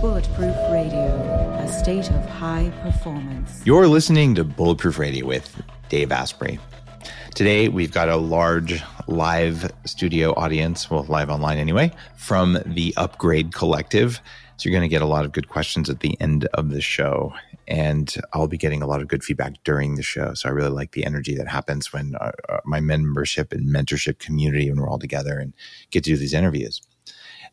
Bulletproof Radio, a state of high performance. You're listening to Bulletproof Radio with Dave Asprey. Today, we've got a large live studio audience, well, live online anyway, from the Upgrade Collective. So, you're going to get a lot of good questions at the end of the show. And I'll be getting a lot of good feedback during the show. So, I really like the energy that happens when uh, uh my membership and mentorship community, when we're all together and get to do these interviews.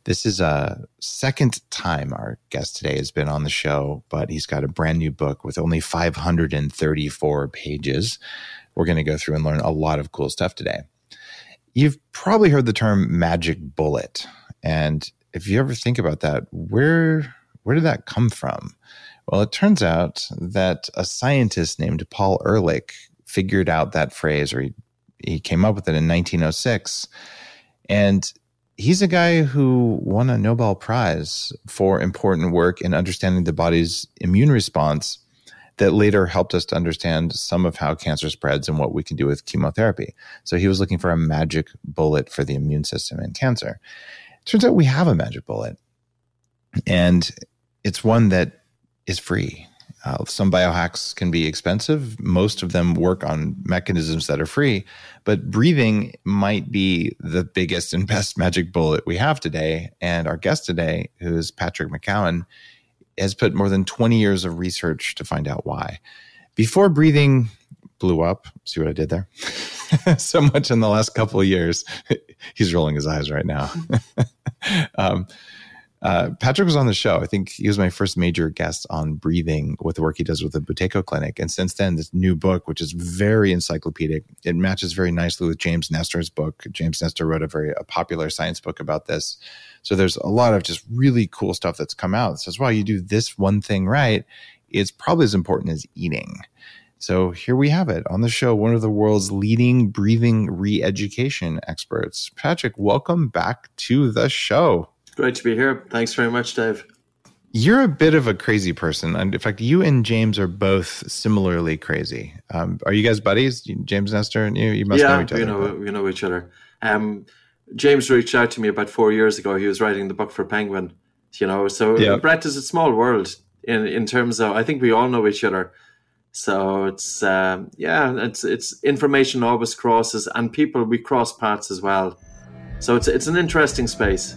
This is a second time our guest today has been on the show, but he's got a brand new book with only 534 pages. We're going to go through and learn a lot of cool stuff today. You've probably heard the term magic bullet. And if you ever think about that, where where did that come from? Well, it turns out that a scientist named Paul Ehrlich figured out that phrase, or he, he came up with it in 1906. And he's a guy who won a Nobel Prize for important work in understanding the body's immune response that later helped us to understand some of how cancer spreads and what we can do with chemotherapy. So he was looking for a magic bullet for the immune system and cancer. Turns out we have a magic bullet, and it's one that is free. Uh, some biohacks can be expensive. Most of them work on mechanisms that are free, but breathing might be the biggest and best magic bullet we have today. And our guest today, who is Patrick McKeown, has put more than 20 years of research to find out why. Before breathing blew up, see what I did there? so much in the last couple of years. He's rolling his eyes right now. um, uh, Patrick was on the show. I think he was my first major guest on breathing with the work he does with the Buteyko Clinic. And since then, this new book, which is very encyclopedic, it matches very nicely with James Nestor's book. James Nestor wrote a very a popular science book about this. So there's a lot of just really cool stuff that's come out that says, wow, you do this one thing right, it's probably as important as eating. So here we have it on the show, one of the world's leading breathing re education experts. Patrick, welcome back to the show. Great to be here. Thanks very much, Dave. You're a bit of a crazy person. And in fact, you and James are both similarly crazy. Um, are you guys buddies? James Nestor and you? You must yeah, know each other. We know, we know each other. Um, James reached out to me about four years ago. He was writing the book for Penguin, you know. So yeah. Brett is a small world in in terms of. I think we all know each other. So it's um, yeah, it's it's information always crosses, and people we cross paths as well. So it's it's an interesting space.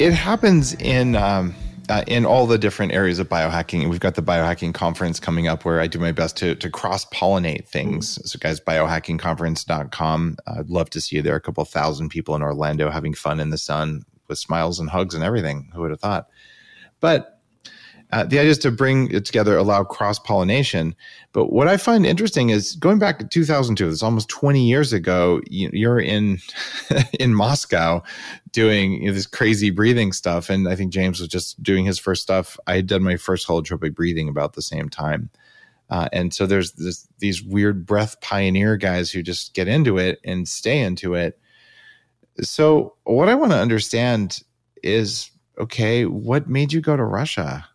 It happens in um, uh, in all the different areas of biohacking. We've got the biohacking conference coming up where I do my best to, to cross pollinate things. So, guys, biohackingconference.com. I'd love to see you there. A couple thousand people in Orlando having fun in the sun with smiles and hugs and everything. Who would have thought? But uh, the idea is to bring it together, allow cross pollination. But what I find interesting is going back to 2002. It's almost 20 years ago. You, are in in Moscow doing you know, this crazy breathing stuff, and I think James was just doing his first stuff. I had done my first holotropic breathing about the same time. Uh, and so there's this, these weird breath pioneer guys who just get into it and stay into it. So what I want to understand is okay, what made you go to Russia?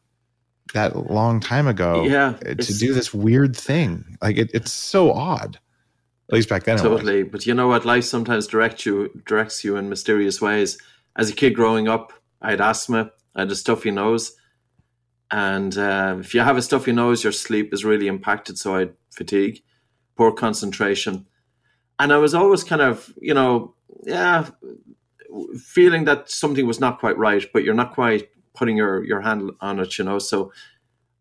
That long time ago yeah, to do this weird thing. Like it, it's so odd. At least back then. Totally. But you know what? Life sometimes directs you directs you in mysterious ways. As a kid growing up, I had asthma, I had a stuffy nose. And uh, if you have a stuffy nose, your sleep is really impacted. So I had fatigue, poor concentration. And I was always kind of, you know, yeah, feeling that something was not quite right, but you're not quite putting your your hand on it, you know. So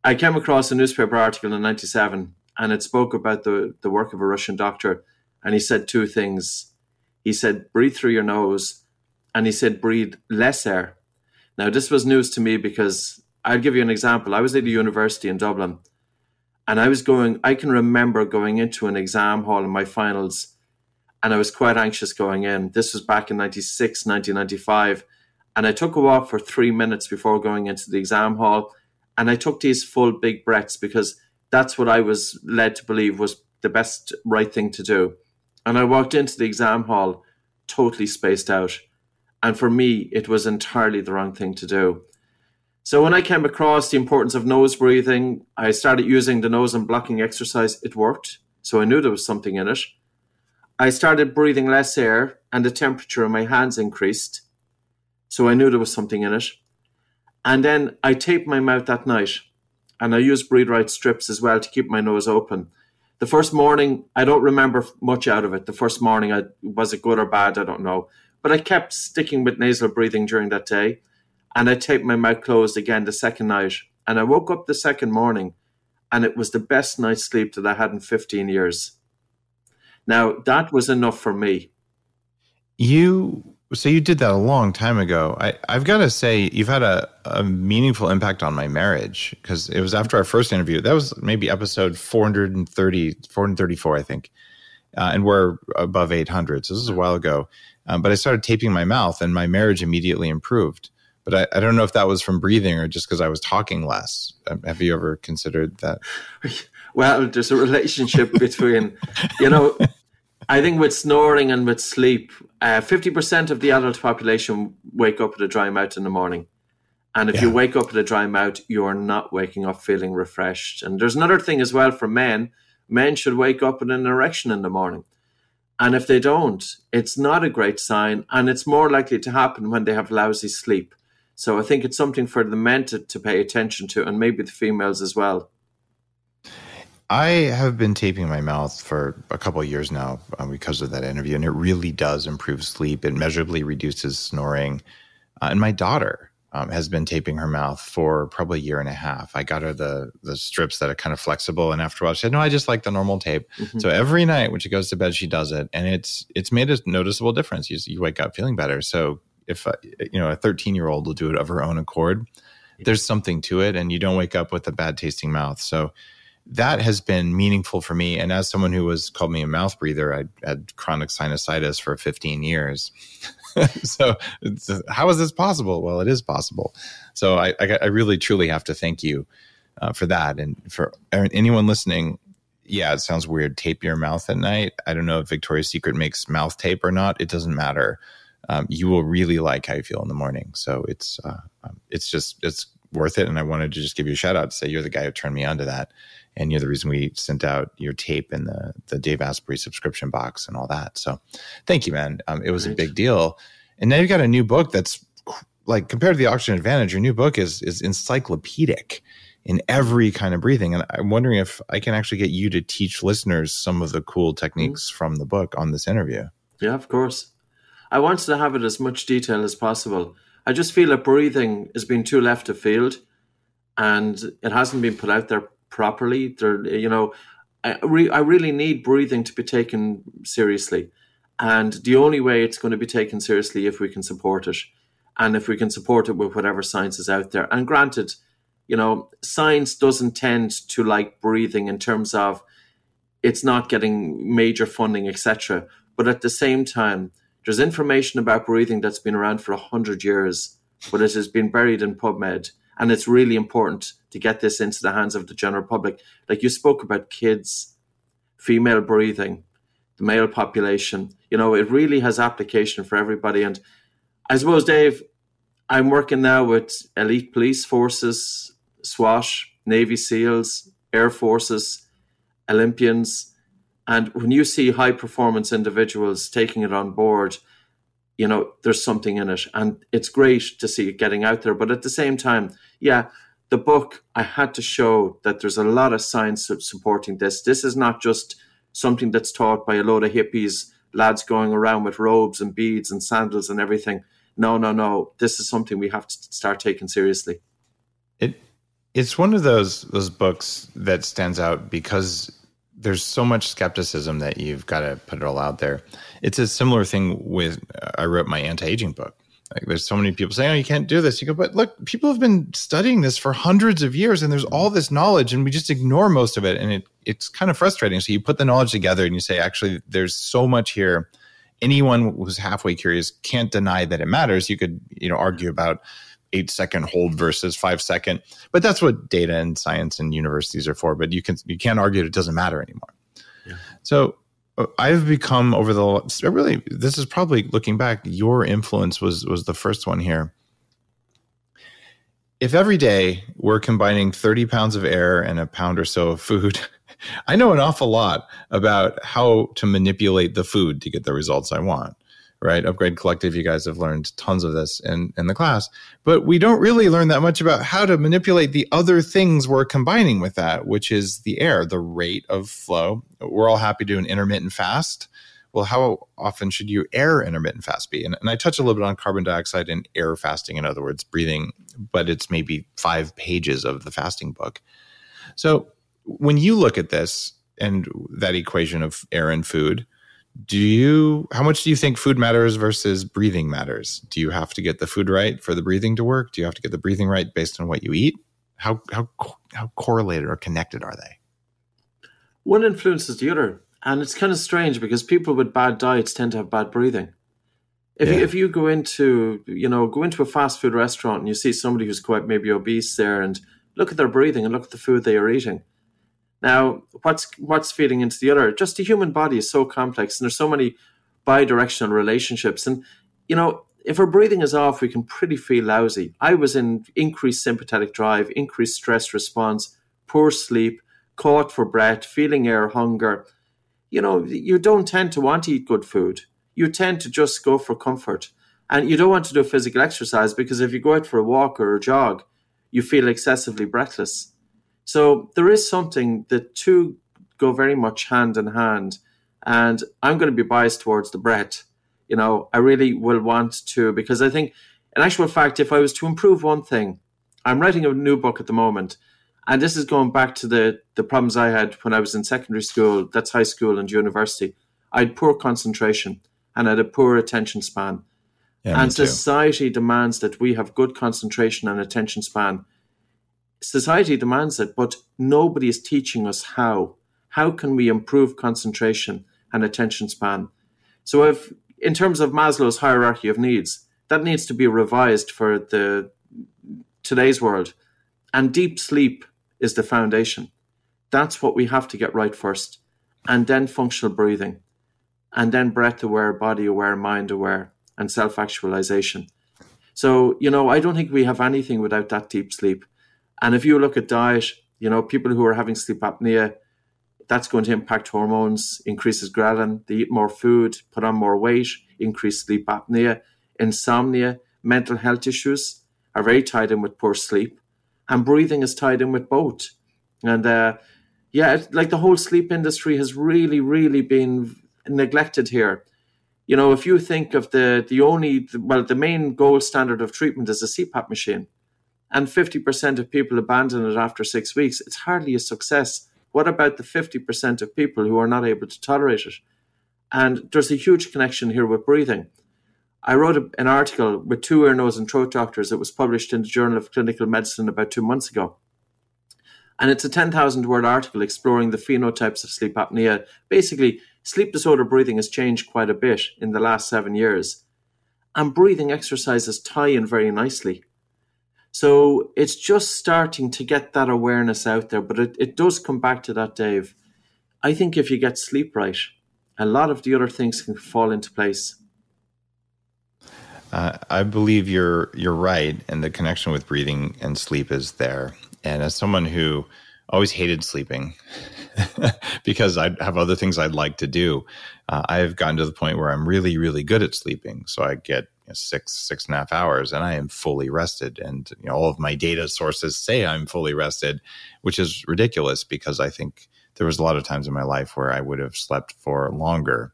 I came across a newspaper article in '97, and it spoke about the the work of a Russian doctor, and he said two things. He said, "Breathe through your nose," and he said, "Breathe less air." Now, this was news to me because I'll give you an example. I was at a university in Dublin, and I was going. I can remember going into an exam hall in my finals and I was quite anxious going in. This was back in 96, 1995. And I took a walk for three minutes before going into the exam hall. And I took these full big breaths because that's what I was led to believe was the best right thing to do. And I walked into the exam hall totally spaced out. And for me, it was entirely the wrong thing to do. So when I came across the importance of nose breathing, I started using the nose and blocking exercise. It worked. So I knew there was something in it. I started breathing less air and the temperature in my hands increased. So I knew there was something in it. And then I taped my mouth that night. And I used breathe right strips as well to keep my nose open. The first morning, I don't remember much out of it. The first morning, I was it good or bad? I don't know. But I kept sticking with nasal breathing during that day. And I taped my mouth closed again the second night. And I woke up the second morning and it was the best night's sleep that I had in 15 years. Now, that was enough for me. You so you did that a long time ago. I, I've got to say, you've had a, a meaningful impact on my marriage because it was after our first interview. That was maybe episode 430, 434, I think. Uh, and we're above 800. So this is a while ago. Um, but I started taping my mouth and my marriage immediately improved. But I, I don't know if that was from breathing or just because I was talking less. Um, have you ever considered that? Well, there's a relationship between, you know, I think with snoring and with sleep, uh, 50% of the adult population wake up with a dry mouth in the morning. And if yeah. you wake up with a dry mouth, you are not waking up feeling refreshed. And there's another thing as well for men men should wake up with an erection in the morning. And if they don't, it's not a great sign. And it's more likely to happen when they have lousy sleep. So I think it's something for the men to, to pay attention to, and maybe the females as well. I have been taping my mouth for a couple of years now um, because of that interview, and it really does improve sleep. It measurably reduces snoring. Uh, and my daughter um, has been taping her mouth for probably a year and a half. I got her the the strips that are kind of flexible, and after a while, she said, "No, I just like the normal tape." Mm-hmm. So every night when she goes to bed, she does it, and it's it's made a noticeable difference. You, you wake up feeling better. So if uh, you know a 13 year old will do it of her own accord, there's something to it, and you don't wake up with a bad tasting mouth. So that has been meaningful for me. And as someone who was called me a mouth breather, I had chronic sinusitis for 15 years. so how is this possible? Well, it is possible. So I, I, I really truly have to thank you uh, for that. And for anyone listening, yeah, it sounds weird. Tape your mouth at night. I don't know if Victoria's Secret makes mouth tape or not. It doesn't matter. Um, you will really like how you feel in the morning. So it's uh, um, it's just it's worth it. And I wanted to just give you a shout out to say you're the guy who turned me onto that and you're the reason we sent out your tape and the the Dave Asprey subscription box and all that. So, thank you, man. Um, it was a big deal, and now you've got a new book that's like compared to the Oxygen Advantage. Your new book is is encyclopedic in every kind of breathing, and I'm wondering if I can actually get you to teach listeners some of the cool techniques mm-hmm. from the book on this interview. Yeah, of course. I wanted to have it as much detail as possible. I just feel that breathing has been too left of field and it hasn't been put out there properly. There, you know, I, re- I really need breathing to be taken seriously, and the only way it's going to be taken seriously if we can support it, and if we can support it with whatever science is out there. And granted, you know, science doesn't tend to like breathing in terms of it's not getting major funding, etc. But at the same time, there's information about breathing that's been around for a hundred years, but it has been buried in PubMed and it's really important to get this into the hands of the general public. Like you spoke about kids, female breathing, the male population. You know, it really has application for everybody. And I suppose, Dave, I'm working now with elite police forces, SWAT, Navy SEALs, Air Forces, Olympians. And when you see high performance individuals taking it on board, you know, there's something in it. And it's great to see it getting out there. But at the same time, yeah, the book, I had to show that there's a lot of science supporting this. This is not just something that's taught by a load of hippies, lads going around with robes and beads and sandals and everything. No, no, no. This is something we have to start taking seriously. It it's one of those those books that stands out because there's so much skepticism that you've got to put it all out there. It's a similar thing with uh, I wrote my anti-aging book. Like there's so many people saying, "Oh, you can't do this." You go, "But look, people have been studying this for hundreds of years, and there's all this knowledge, and we just ignore most of it, and it it's kind of frustrating." So you put the knowledge together, and you say, "Actually, there's so much here." Anyone who's halfway curious can't deny that it matters. You could, you know, argue about eight second hold versus five second. But that's what data and science and universities are for. But you can you can't argue it doesn't matter anymore. Yeah. So uh, I've become over the really this is probably looking back your influence was was the first one here. If every day we're combining 30 pounds of air and a pound or so of food, I know an awful lot about how to manipulate the food to get the results I want right? Upgrade Collective, you guys have learned tons of this in, in the class, but we don't really learn that much about how to manipulate the other things we're combining with that, which is the air, the rate of flow. We're all happy to do an intermittent fast. Well, how often should you air intermittent fast be? And, and I touch a little bit on carbon dioxide and air fasting, in other words, breathing, but it's maybe five pages of the fasting book. So when you look at this and that equation of air and food, do you how much do you think food matters versus breathing matters? Do you have to get the food right for the breathing to work? Do you have to get the breathing right based on what you eat? How how how correlated or connected are they? One influences the other. And it's kind of strange because people with bad diets tend to have bad breathing. If, yeah. you, if you go into you know go into a fast food restaurant and you see somebody who's quite maybe obese there and look at their breathing and look at the food they are eating now, what's what's feeding into the other? Just the human body is so complex, and there's so many bi-directional relationships. And you know, if our breathing is off, we can pretty feel lousy. I was in increased sympathetic drive, increased stress response, poor sleep, caught for breath, feeling air hunger. You know, you don't tend to want to eat good food. You tend to just go for comfort. And you don't want to do physical exercise because if you go out for a walk or a jog, you feel excessively breathless. So there is something that two go very much hand in hand. And I'm going to be biased towards the breath. You know, I really will want to, because I think, in actual fact, if I was to improve one thing, I'm writing a new book at the moment. And this is going back to the, the problems I had when I was in secondary school, that's high school and university. I had poor concentration and I had a poor attention span. Yeah, and society demands that we have good concentration and attention span society demands it, but nobody is teaching us how. How can we improve concentration and attention span? So, if in terms of Maslow's hierarchy of needs, that needs to be revised for the today's world, and deep sleep is the foundation. That's what we have to get right first, and then functional breathing, and then breath aware, body aware, mind aware, and self actualization. So, you know, I don't think we have anything without that deep sleep. And if you look at diet, you know, people who are having sleep apnea, that's going to impact hormones, increases ghrelin, they eat more food, put on more weight, increase sleep apnea, insomnia, mental health issues are very tied in with poor sleep. And breathing is tied in with both. And uh, yeah, like the whole sleep industry has really, really been neglected here. You know, if you think of the the only well, the main gold standard of treatment is a CPAP machine and 50% of people abandon it after six weeks, it's hardly a success. What about the 50% of people who are not able to tolerate it? And there's a huge connection here with breathing. I wrote an article with two ear, nose, and throat doctors that was published in the Journal of Clinical Medicine about two months ago. And it's a 10,000 word article exploring the phenotypes of sleep apnea. Basically, sleep disorder breathing has changed quite a bit in the last seven years. And breathing exercises tie in very nicely. So it's just starting to get that awareness out there. But it, it does come back to that, Dave. I think if you get sleep right, a lot of the other things can fall into place. Uh, I believe you're you're right, and the connection with breathing and sleep is there. And as someone who always hated sleeping because I have other things I'd like to do, uh, I've gotten to the point where I'm really really good at sleeping. So I get you know, six six and a half hours and i am fully rested. And you know all of my data sources say i'm fully rested which is ridiculous because i think there was a lot of times in my life where i would have slept for longer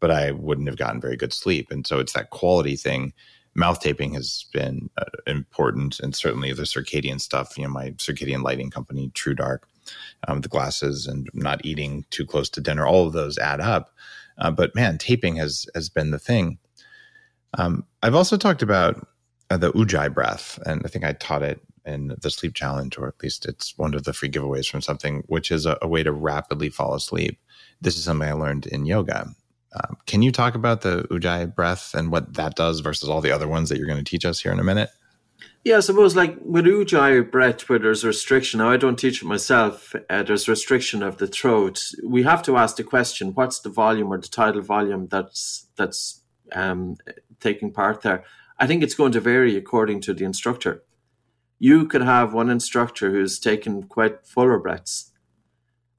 but i wouldn't have gotten very good sleep. And so it's that quality thing. Mouth taping has been uh, important and certainly the circadian stuff you know my circadian lighting company TrueDark um, the glasses and not eating too close to dinner all of those add up. Uh, but man taping has has been the thing um, I've also talked about uh, the Ujjayi breath, and I think I taught it in the sleep challenge, or at least it's one of the free giveaways from something, which is a, a way to rapidly fall asleep. This is something I learned in yoga. Um, can you talk about the Ujjayi breath and what that does versus all the other ones that you're going to teach us here in a minute? Yeah, I suppose like with Ujjayi breath, where there's restriction, now I don't teach it myself, uh, there's restriction of the throat. We have to ask the question, what's the volume or the tidal volume that's that's um, taking part there. I think it's going to vary according to the instructor. You could have one instructor who's taken quite fuller breaths,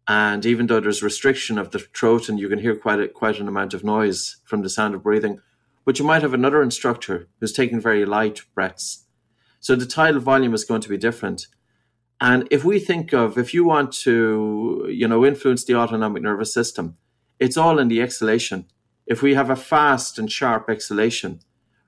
and even though there's restriction of the throat and you can hear quite a, quite an amount of noise from the sound of breathing, but you might have another instructor who's taking very light breaths. So the tidal volume is going to be different. And if we think of, if you want to, you know, influence the autonomic nervous system, it's all in the exhalation. If we have a fast and sharp exhalation,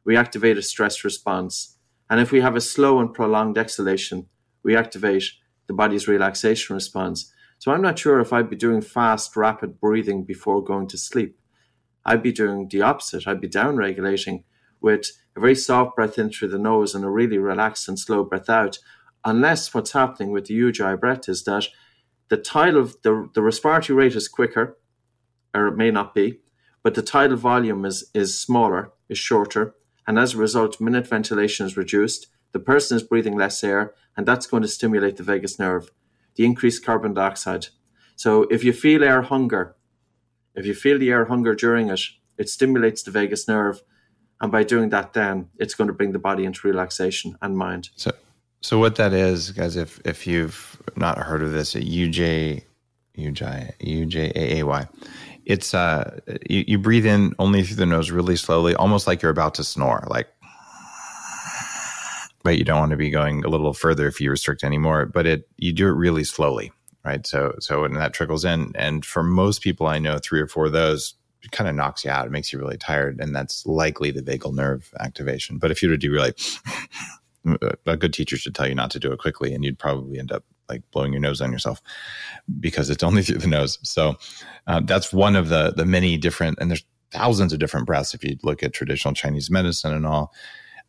we activate a stress response. And if we have a slow and prolonged exhalation, we activate the body's relaxation response. So I'm not sure if I'd be doing fast, rapid breathing before going to sleep. I'd be doing the opposite. I'd be down regulating with a very soft breath in through the nose and a really relaxed and slow breath out. Unless what's happening with the ujjayi breath is that the tidal, the, the respiratory rate is quicker, or it may not be, but the tidal volume is, is smaller, is shorter, and as a result, minute ventilation is reduced. The person is breathing less air, and that's going to stimulate the vagus nerve, the increased carbon dioxide. So if you feel air hunger, if you feel the air hunger during it, it stimulates the vagus nerve, and by doing that, then it's going to bring the body into relaxation and mind. So, so what that is, guys, if if you've not heard of this, UJ, UJ, UJAAY, it's uh, you, you breathe in only through the nose, really slowly, almost like you're about to snore, like. But you don't want to be going a little further if you restrict anymore. But it you do it really slowly, right? So so when that trickles in, and for most people I know, three or four of those kind of knocks you out. It makes you really tired, and that's likely the vagal nerve activation. But if you were to do really, a good teacher should tell you not to do it quickly, and you'd probably end up like blowing your nose on yourself because it's only through the nose. So uh, that's one of the the many different, and there's thousands of different breaths if you look at traditional Chinese medicine and all.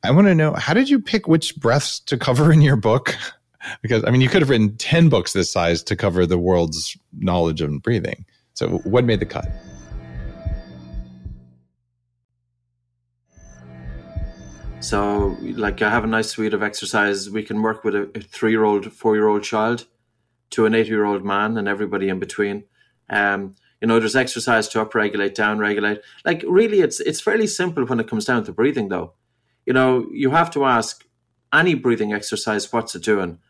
I want to know how did you pick which breaths to cover in your book? because I mean, you could have written ten books this size to cover the world's knowledge of breathing. So what made the cut? So, like, I have a nice suite of exercises. We can work with a, a three year old, four year old child to an eight year old man and everybody in between. Um, you know, there's exercise to upregulate, downregulate. Like, really, it's it's fairly simple when it comes down to breathing, though. You know, you have to ask any breathing exercise, what's it doing?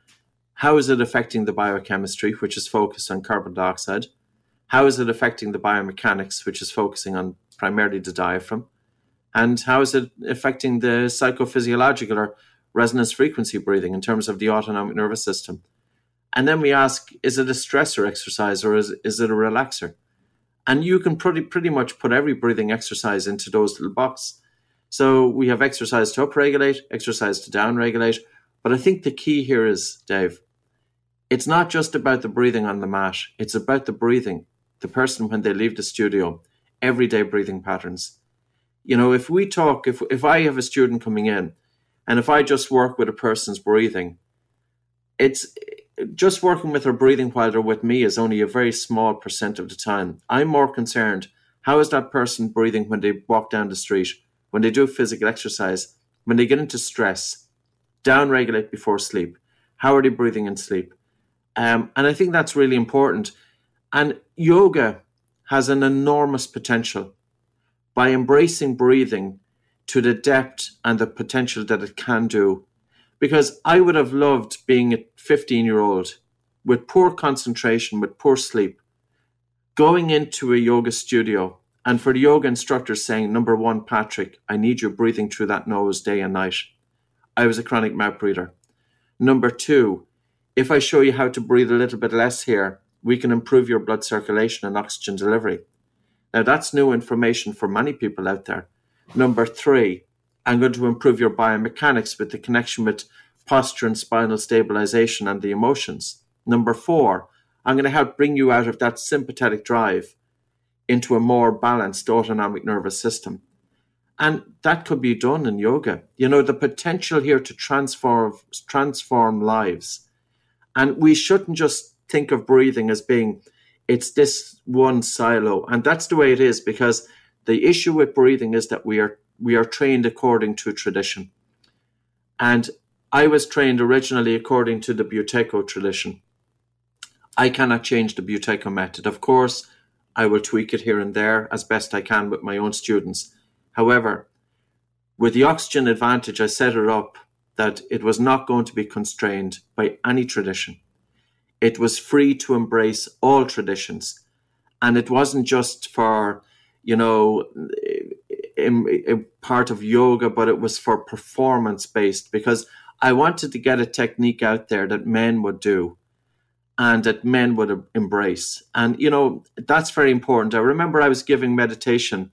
How is it affecting the biochemistry, which is focused on carbon dioxide? How is it affecting the biomechanics, which is focusing on primarily the diaphragm? And how is it affecting the psychophysiological or resonance frequency breathing in terms of the autonomic nervous system? And then we ask, is it a stressor exercise or is, is it a relaxer? And you can pretty, pretty much put every breathing exercise into those little boxes. So we have exercise to upregulate, exercise to downregulate. But I think the key here is, Dave, it's not just about the breathing on the mat, it's about the breathing, the person when they leave the studio, everyday breathing patterns. You know, if we talk, if if I have a student coming in, and if I just work with a person's breathing, it's just working with their breathing while they're with me is only a very small percent of the time. I'm more concerned how is that person breathing when they walk down the street, when they do physical exercise, when they get into stress, down regulate before sleep. How are they breathing in sleep? Um, and I think that's really important. And yoga has an enormous potential by embracing breathing to the depth and the potential that it can do. Because I would have loved being a 15 year old with poor concentration, with poor sleep, going into a yoga studio and for the yoga instructor saying, number one, Patrick, I need you breathing through that nose day and night. I was a chronic mouth breather. Number two, if I show you how to breathe a little bit less here, we can improve your blood circulation and oxygen delivery. Now, that's new information for many people out there. Number three, I'm going to improve your biomechanics with the connection with posture and spinal stabilization and the emotions. Number four, I'm going to help bring you out of that sympathetic drive into a more balanced autonomic nervous system. And that could be done in yoga. You know, the potential here to transform transform lives. And we shouldn't just think of breathing as being it's this one silo. And that's the way it is because the issue with breathing is that we are we are trained according to tradition. And i was trained originally according to the buteyko tradition. I cannot change the buteyko method. Of course i will tweak it here and there as best i can with my own students. However with the oxygen advantage i set it up that it was not going to be constrained by any tradition it was free to embrace all traditions. And it wasn't just for, you know, in, in part of yoga, but it was for performance based because I wanted to get a technique out there that men would do and that men would embrace. And, you know, that's very important. I remember I was giving meditation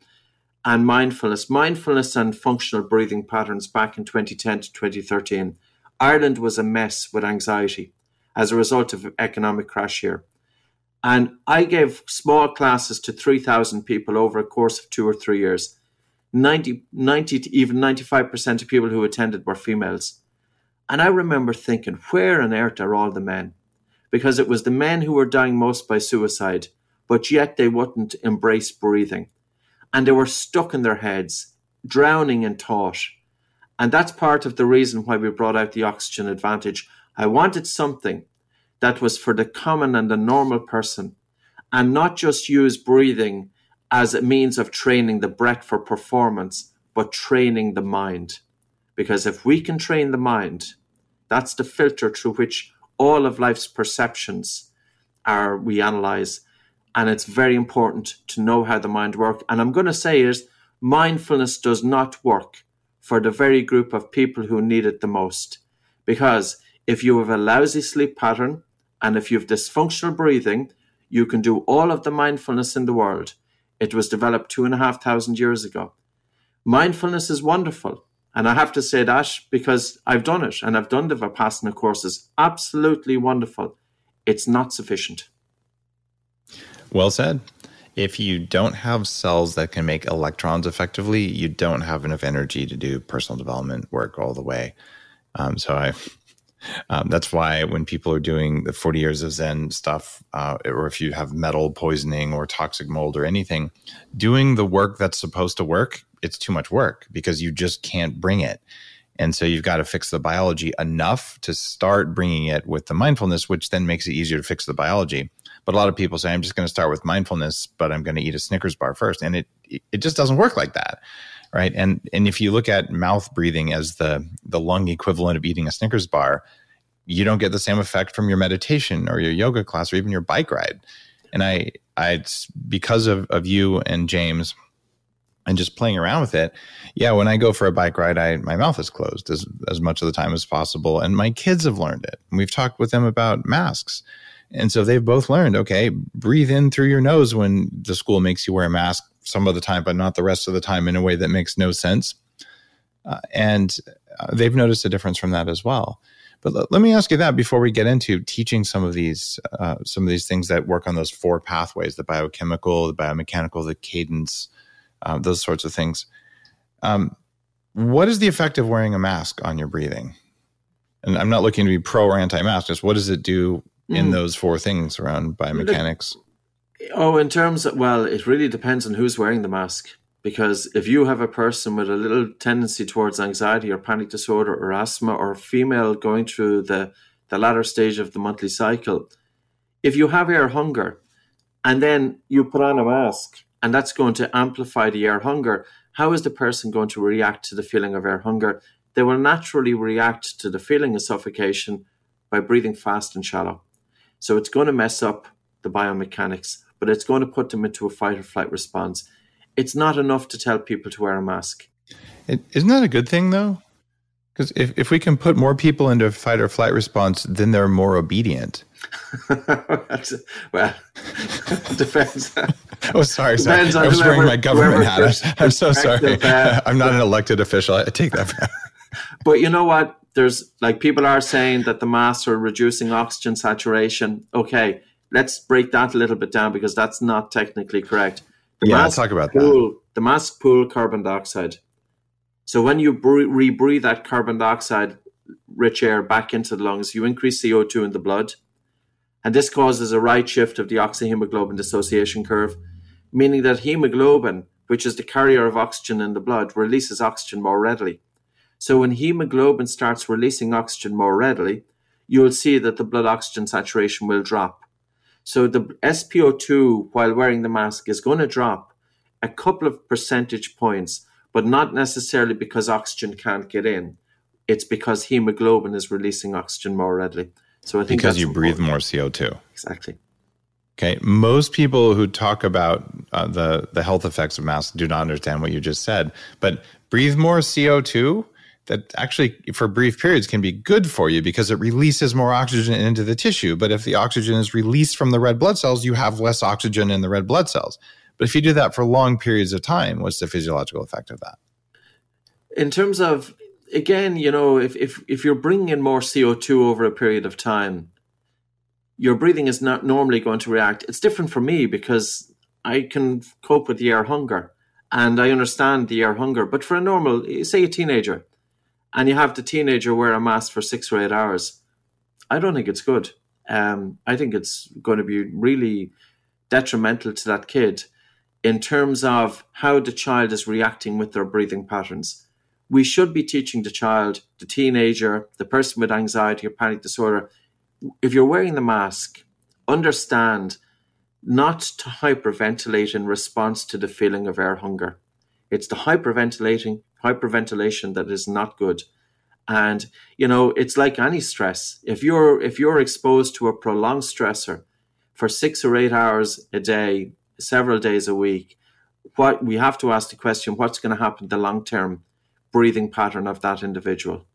and mindfulness, mindfulness and functional breathing patterns back in 2010 to 2013. Ireland was a mess with anxiety as a result of economic crash here. And I gave small classes to 3,000 people over a course of two or three years. 90, 90 to even 95% of people who attended were females. And I remember thinking, where on earth are all the men? Because it was the men who were dying most by suicide, but yet they wouldn't embrace breathing. And they were stuck in their heads, drowning in thought. And that's part of the reason why we brought out the oxygen advantage. I wanted something that was for the common and the normal person and not just use breathing as a means of training the breath for performance, but training the mind. Because if we can train the mind, that's the filter through which all of life's perceptions are we analyze. And it's very important to know how the mind works. And I'm going to say is mindfulness does not work for the very group of people who need it the most. Because if you have a lousy sleep pattern and if you have dysfunctional breathing, you can do all of the mindfulness in the world. It was developed two and a half thousand years ago. Mindfulness is wonderful. And I have to say that because I've done it and I've done the Vipassana courses. Absolutely wonderful. It's not sufficient. Well said. If you don't have cells that can make electrons effectively, you don't have enough energy to do personal development work all the way. Um, so I um, that's why when people are doing the 40 years of Zen stuff, uh, or if you have metal poisoning or toxic mold or anything, doing the work that's supposed to work, it's too much work because you just can't bring it. And so you've got to fix the biology enough to start bringing it with the mindfulness, which then makes it easier to fix the biology. But a lot of people say, I'm just going to start with mindfulness, but I'm going to eat a Snickers bar first. And it, it just doesn't work like that right? And and if you look at mouth breathing as the the lung equivalent of eating a Snickers bar, you don't get the same effect from your meditation or your yoga class or even your bike ride. And I I because of of you and James and just playing around with it. Yeah, when I go for a bike ride, I my mouth is closed as as much of the time as possible. And my kids have learned it. And we've talked with them about masks. And so they've both learned, okay, breathe in through your nose when the school makes you wear a mask some of the time, but not the rest of the time in a way that makes no sense. Uh, and uh, they've noticed a difference from that as well. But l- let me ask you that before we get into teaching some of these uh, some of these things that work on those four pathways: the biochemical, the biomechanical, the cadence, uh, those sorts of things. Um, what is the effect of wearing a mask on your breathing? And I'm not looking to be pro or anti-mask. Just what does it do in mm. those four things around biomechanics? Oh, in terms of, well, it really depends on who's wearing the mask. Because if you have a person with a little tendency towards anxiety or panic disorder or asthma or a female going through the, the latter stage of the monthly cycle, if you have air hunger and then you put on a mask and that's going to amplify the air hunger, how is the person going to react to the feeling of air hunger? They will naturally react to the feeling of suffocation by breathing fast and shallow. So it's going to mess up the biomechanics but it's going to put them into a fight or flight response. It's not enough to tell people to wear a mask. is isn't that a good thing though? Because if, if we can put more people into a fight or flight response, then they're more obedient. well, depends. oh, sorry, sorry. Depends I was wearing my government hat. I'm so sorry. Uh, I'm not an elected official. I take that back. but you know what? There's like people are saying that the masks are reducing oxygen saturation. Okay, let's break that a little bit down because that's not technically correct. The yeah, let's talk about pool, that. The mask pool carbon dioxide. So when you rebreathe that carbon dioxide rich air back into the lungs, you increase CO2 in the blood. And this causes a right shift of the oxyhemoglobin dissociation curve, meaning that hemoglobin, which is the carrier of oxygen in the blood, releases oxygen more readily. So when hemoglobin starts releasing oxygen more readily, you'll see that the blood oxygen saturation will drop. So the SpO2 while wearing the mask is going to drop a couple of percentage points, but not necessarily because oxygen can't get in. It's because hemoglobin is releasing oxygen more readily. So I think because you breathe more CO2. Exactly. Okay, most people who talk about uh, the the health effects of masks do not understand what you just said. But breathe more CO two. That actually, for brief periods, can be good for you because it releases more oxygen into the tissue. But if the oxygen is released from the red blood cells, you have less oxygen in the red blood cells. But if you do that for long periods of time, what's the physiological effect of that? In terms of again, you know, if if if you're bringing in more CO two over a period of time, your breathing is not normally going to react. It's different for me because I can cope with the air hunger and I understand the air hunger. But for a normal, say a teenager, and you have the teenager wear a mask for six or eight hours, I don't think it's good. Um, I think it's going to be really detrimental to that kid in terms of how the child is reacting with their breathing patterns. We should be teaching the child, the teenager, the person with anxiety or panic disorder, if you're wearing the mask, understand not to hyperventilate in response to the feeling of air hunger. It's the hyperventilating, hyperventilation that is not good. And you know, it's like any stress. If you're if you're exposed to a prolonged stressor for six or eight hours a day, several days a week, what we have to ask the question: What's going to happen the long term breathing pattern of that individual?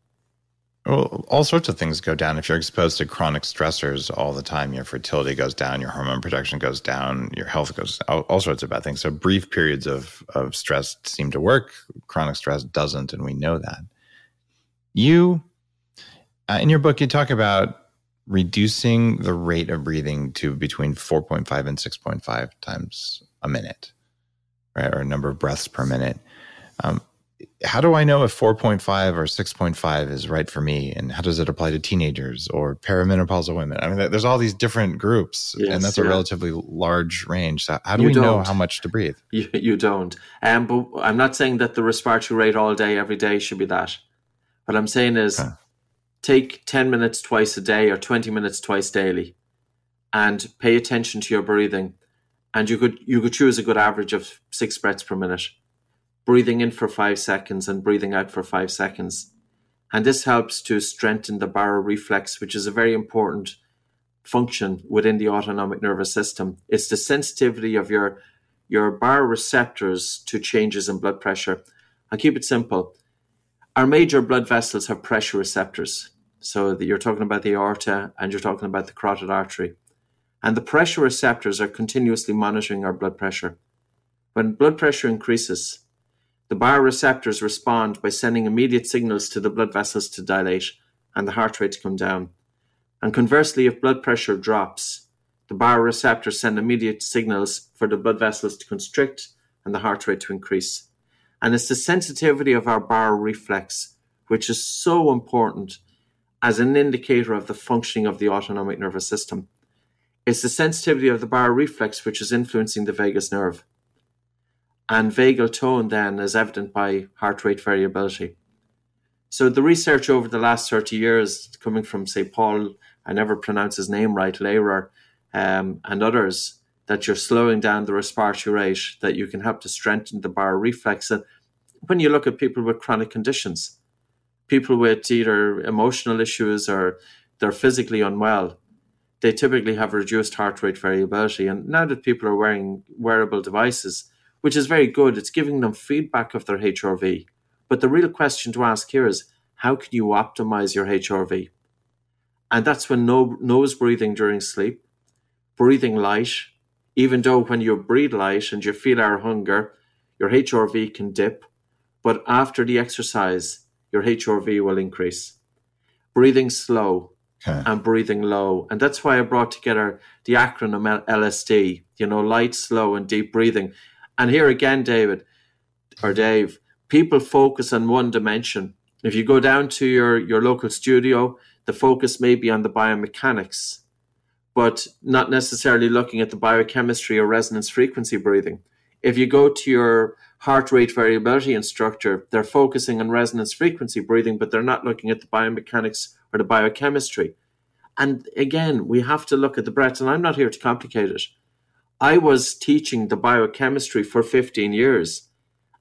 Well, all sorts of things go down if you're exposed to chronic stressors all the time. Your fertility goes down, your hormone production goes down, your health goes all, all sorts of bad things. So brief periods of of stress seem to work. Chronic stress doesn't, and we know that. You, uh, in your book, you talk about reducing the rate of breathing to between 4.5 and 6.5 times a minute, right, or a number of breaths per minute. Um, how do I know if 4.5 or 6.5 is right for me? And how does it apply to teenagers or perimenopausal women? I mean, there's all these different groups, yes, and that's yeah. a relatively large range. So, how do you we don't. know how much to breathe? You, you don't. Um, but I'm not saying that the respiratory rate all day, every day should be that. What I'm saying is huh. take 10 minutes twice a day or 20 minutes twice daily and pay attention to your breathing. And you could you could choose a good average of six breaths per minute breathing in for five seconds and breathing out for five seconds. And this helps to strengthen the baroreflex, which is a very important function within the autonomic nervous system. It's the sensitivity of your, your baroreceptors to changes in blood pressure. I'll keep it simple. Our major blood vessels have pressure receptors. So you're talking about the aorta and you're talking about the carotid artery. And the pressure receptors are continuously monitoring our blood pressure. When blood pressure increases, the baroreceptors respond by sending immediate signals to the blood vessels to dilate and the heart rate to come down. And conversely, if blood pressure drops, the baroreceptors send immediate signals for the blood vessels to constrict and the heart rate to increase. And it's the sensitivity of our baroreflex, which is so important as an indicator of the functioning of the autonomic nervous system. It's the sensitivity of the baroreflex which is influencing the vagus nerve and vagal tone then is evident by heart rate variability. So the research over the last 30 years, coming from, say, Paul, I never pronounce his name right, Lehrer, um, and others, that you're slowing down the respiratory rate, that you can help to strengthen the baroreflex. And when you look at people with chronic conditions, people with either emotional issues or they're physically unwell, they typically have reduced heart rate variability. And now that people are wearing wearable devices, which is very good. It's giving them feedback of their HRV. But the real question to ask here is how can you optimize your HRV? And that's when no, nose breathing during sleep, breathing light, even though when you breathe light and you feel air hunger, your HRV can dip. But after the exercise, your HRV will increase. Breathing slow okay. and breathing low. And that's why I brought together the acronym LSD, you know, light, slow, and deep breathing. And here again, David or Dave, people focus on one dimension. If you go down to your, your local studio, the focus may be on the biomechanics, but not necessarily looking at the biochemistry or resonance frequency breathing. If you go to your heart rate variability instructor, they're focusing on resonance frequency breathing, but they're not looking at the biomechanics or the biochemistry. And again, we have to look at the breath, and I'm not here to complicate it. I was teaching the biochemistry for 15 years.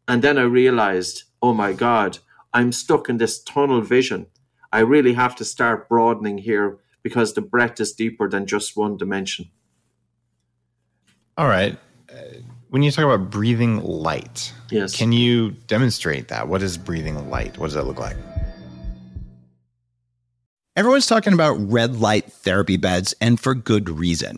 And then I realized, oh my God, I'm stuck in this tunnel vision. I really have to start broadening here because the breadth is deeper than just one dimension. All right. Uh, when you talk about breathing light, yes, can you demonstrate that? What is breathing light? What does that look like? Everyone's talking about red light therapy beds, and for good reason.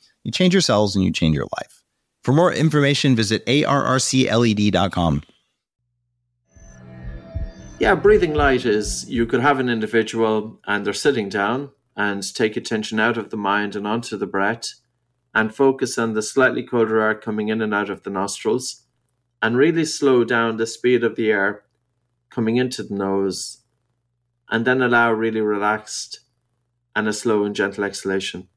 You change your cells and you change your life. For more information, visit arrcled.com. Yeah, breathing light is you could have an individual and they're sitting down and take attention out of the mind and onto the breath and focus on the slightly colder air coming in and out of the nostrils and really slow down the speed of the air coming into the nose and then allow really relaxed and a slow and gentle exhalation.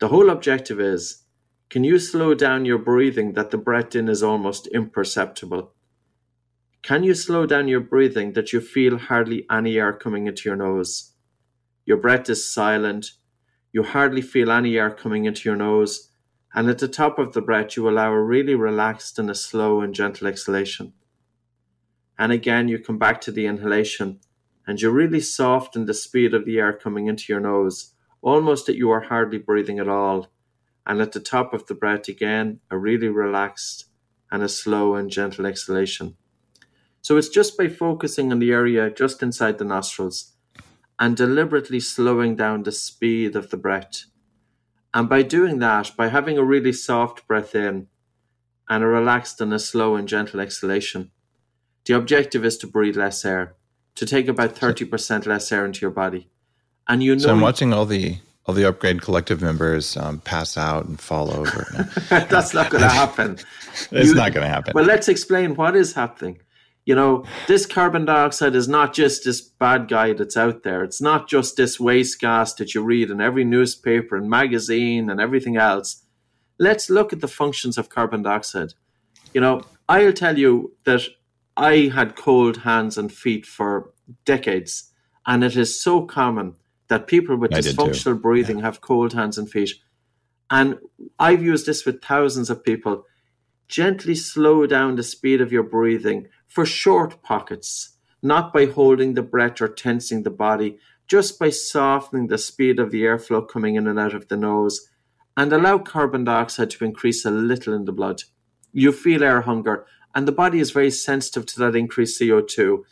The whole objective is can you slow down your breathing that the breath in is almost imperceptible? Can you slow down your breathing that you feel hardly any air coming into your nose? Your breath is silent. You hardly feel any air coming into your nose. And at the top of the breath, you allow a really relaxed and a slow and gentle exhalation. And again, you come back to the inhalation and you really soften the speed of the air coming into your nose, almost that you are hardly breathing at all. And at the top of the breath, again, a really relaxed and a slow and gentle exhalation. So it's just by focusing on the area just inside the nostrils and deliberately slowing down the speed of the breath. And by doing that, by having a really soft breath in and a relaxed and a slow and gentle exhalation, the objective is to breathe less air, to take about 30% less air into your body. And you know. So I'm watching all the all the upgrade collective members um, pass out and fall over. That's not going to happen. it's you, not going to happen. Well, let's explain what is happening you know, this carbon dioxide is not just this bad guy that's out there. It's not just this waste gas that you read in every newspaper and magazine and everything else. Let's look at the functions of carbon dioxide. You know, I'll tell you that I had cold hands and feet for decades, and it is so common that people with I dysfunctional breathing yeah. have cold hands and feet. And I've used this with thousands of people. Gently slow down the speed of your breathing for short pockets, not by holding the breath or tensing the body, just by softening the speed of the airflow coming in and out of the nose, and allow carbon dioxide to increase a little in the blood. You feel air hunger, and the body is very sensitive to that increased CO2.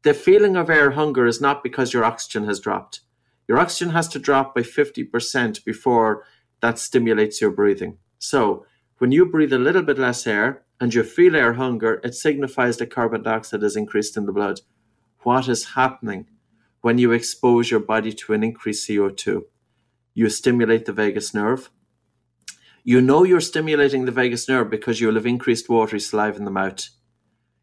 The feeling of air hunger is not because your oxygen has dropped. Your oxygen has to drop by 50% before that stimulates your breathing. So, when you breathe a little bit less air, and you feel air hunger, it signifies that carbon dioxide is increased in the blood. What is happening when you expose your body to an increased CO2? You stimulate the vagus nerve. You know you're stimulating the vagus nerve because you'll have increased watery saliva in the mouth.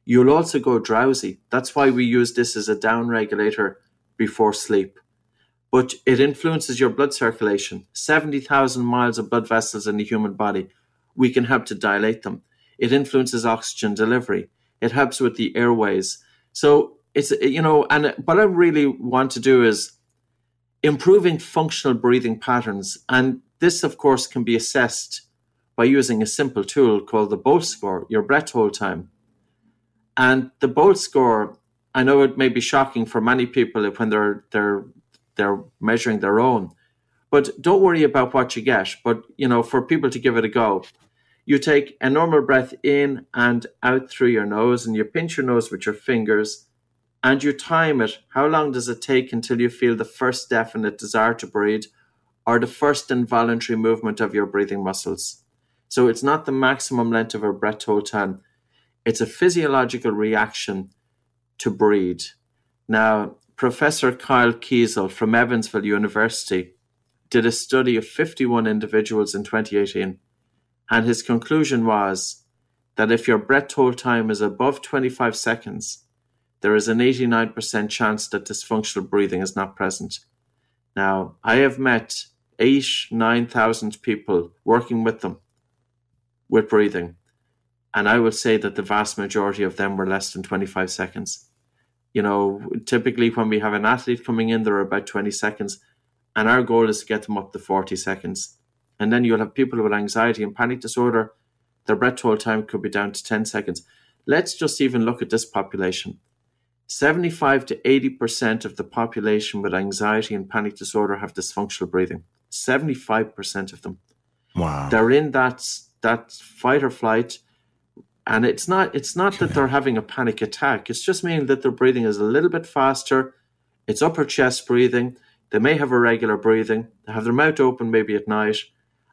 You'll also go drowsy. That's why we use this as a down regulator before sleep. But it influences your blood circulation. 70,000 miles of blood vessels in the human body. We can help to dilate them. It influences oxygen delivery. It helps with the airways. So it's you know, and what I really want to do is improving functional breathing patterns, and this, of course, can be assessed by using a simple tool called the Bolt score, your breath hold time. And the Bolt score, I know it may be shocking for many people when they're they're they're measuring their own, but don't worry about what you get. But you know, for people to give it a go, you take a normal breath in and out through your nose, and you pinch your nose with your fingers, and you time it. How long does it take until you feel the first definite desire to breathe, or the first involuntary movement of your breathing muscles? So it's not the maximum length of a breath hold time, it's a physiological reaction to breathe. Now, Professor Kyle Kiesel from Evansville University did a study of 51 individuals in 2018 and his conclusion was that if your breath hold time is above 25 seconds, there is an 89% chance that dysfunctional breathing is not present. Now, I have met eight, 9,000 people working with them with breathing. And I would say that the vast majority of them were less than 25 seconds. You know, typically when we have an athlete coming in, they're about 20 seconds. And our goal is to get them up to 40 seconds. And then you'll have people with anxiety and panic disorder. Their breath hold time could be down to 10 seconds. Let's just even look at this population. 75 to 80% of the population with anxiety and panic disorder have dysfunctional breathing. 75% of them. Wow. They're in that that fight or flight and it's not it's not that they're having a panic attack. It's just meaning that their breathing is a little bit faster. It's upper chest breathing. They may have irregular breathing. They have their mouth open maybe at night.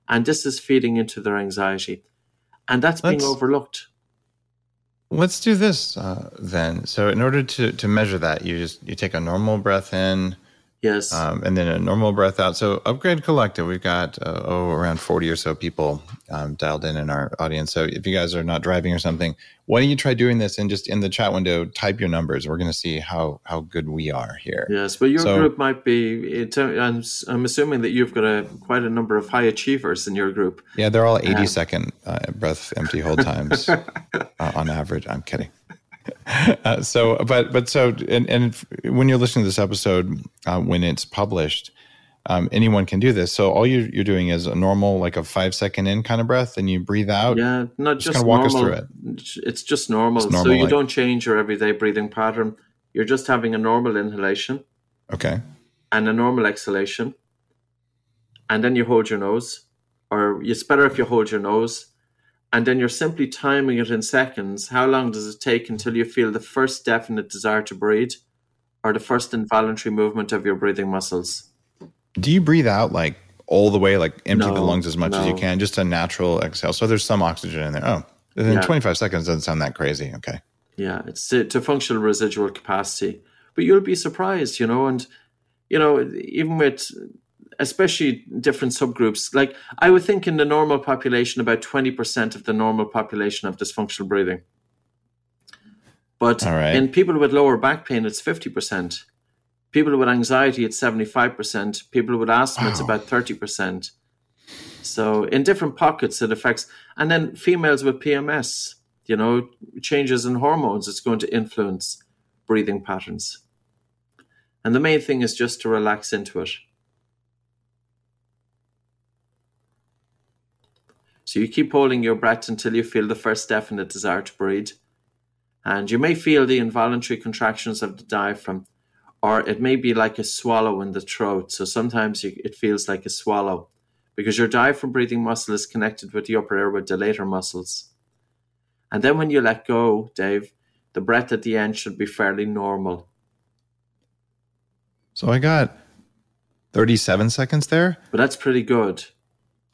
And this is feeding into their anxiety. And that's being Let's- overlooked. Let's do this uh, then. So, in order to to measure that, you just you take a normal breath in, Yes. um, and then a normal breath out. So, Upgrade Collective, we've got uh, oh around forty or so people um, dialed in in our audience. So, if you guys are not driving or something, why don't you try doing this and just in the chat window type your numbers? We're going to see how how good we are here. Yes, but your So- group might be. It, I'm, I'm assuming that you've got a quite a number of high achievers in your group. Yeah, they're all 80 second uh, breath empty hold times uh, on average. I'm kidding. Uh, so, but but so and and when you're listening to this episode, uh, when it's published, um, anyone can do this. So all you're you're doing is a normal like a five second in kind of breath, and you breathe out. Yeah, not just kinda walk us normal. through It's just normal. It's normal, so you like- don't change your everyday breathing pattern. You're just having a normal inhalation Okay. and a normal exhalation, and then you hold your nose, or it's better if you hold your nose, and then you're simply timing it in seconds. How long does it take until you feel the first definite desire to breathe, or the first involuntary movement of your breathing muscles? Do you breathe out like all the way, like empty the lungs as much as you can, just a natural exhale? So there's some oxygen in there. Oh, then Yeah. 25 seconds doesn't sound that crazy. Okay. Yeah, it's to, to functional residual capacity. But you'll be surprised, you know, and you know, even with especially different subgroups, like I would think in the normal population, about twenty percent of the normal population have dysfunctional breathing. But right. in people with lower back pain, it's fifty percent. People with anxiety, it's seventy-five percent. People with asthma, it's about thirty percent. So in different pockets, it affects. And then females with PMS, you know, changes in hormones, it's going to influence breathing patterns. And the main thing is just to relax into it. So you keep holding your breath until you feel the first definite desire to breathe. And you may feel the involuntary contractions of the diaphragm, or it may be like a swallow in the throat. So sometimes you, it feels like a swallow because your diaphragm breathing muscle is connected with the upper airway dilator muscles. And then when you let go, Dave, the breath at the end should be fairly normal. So I got 37 seconds there. But that's pretty good.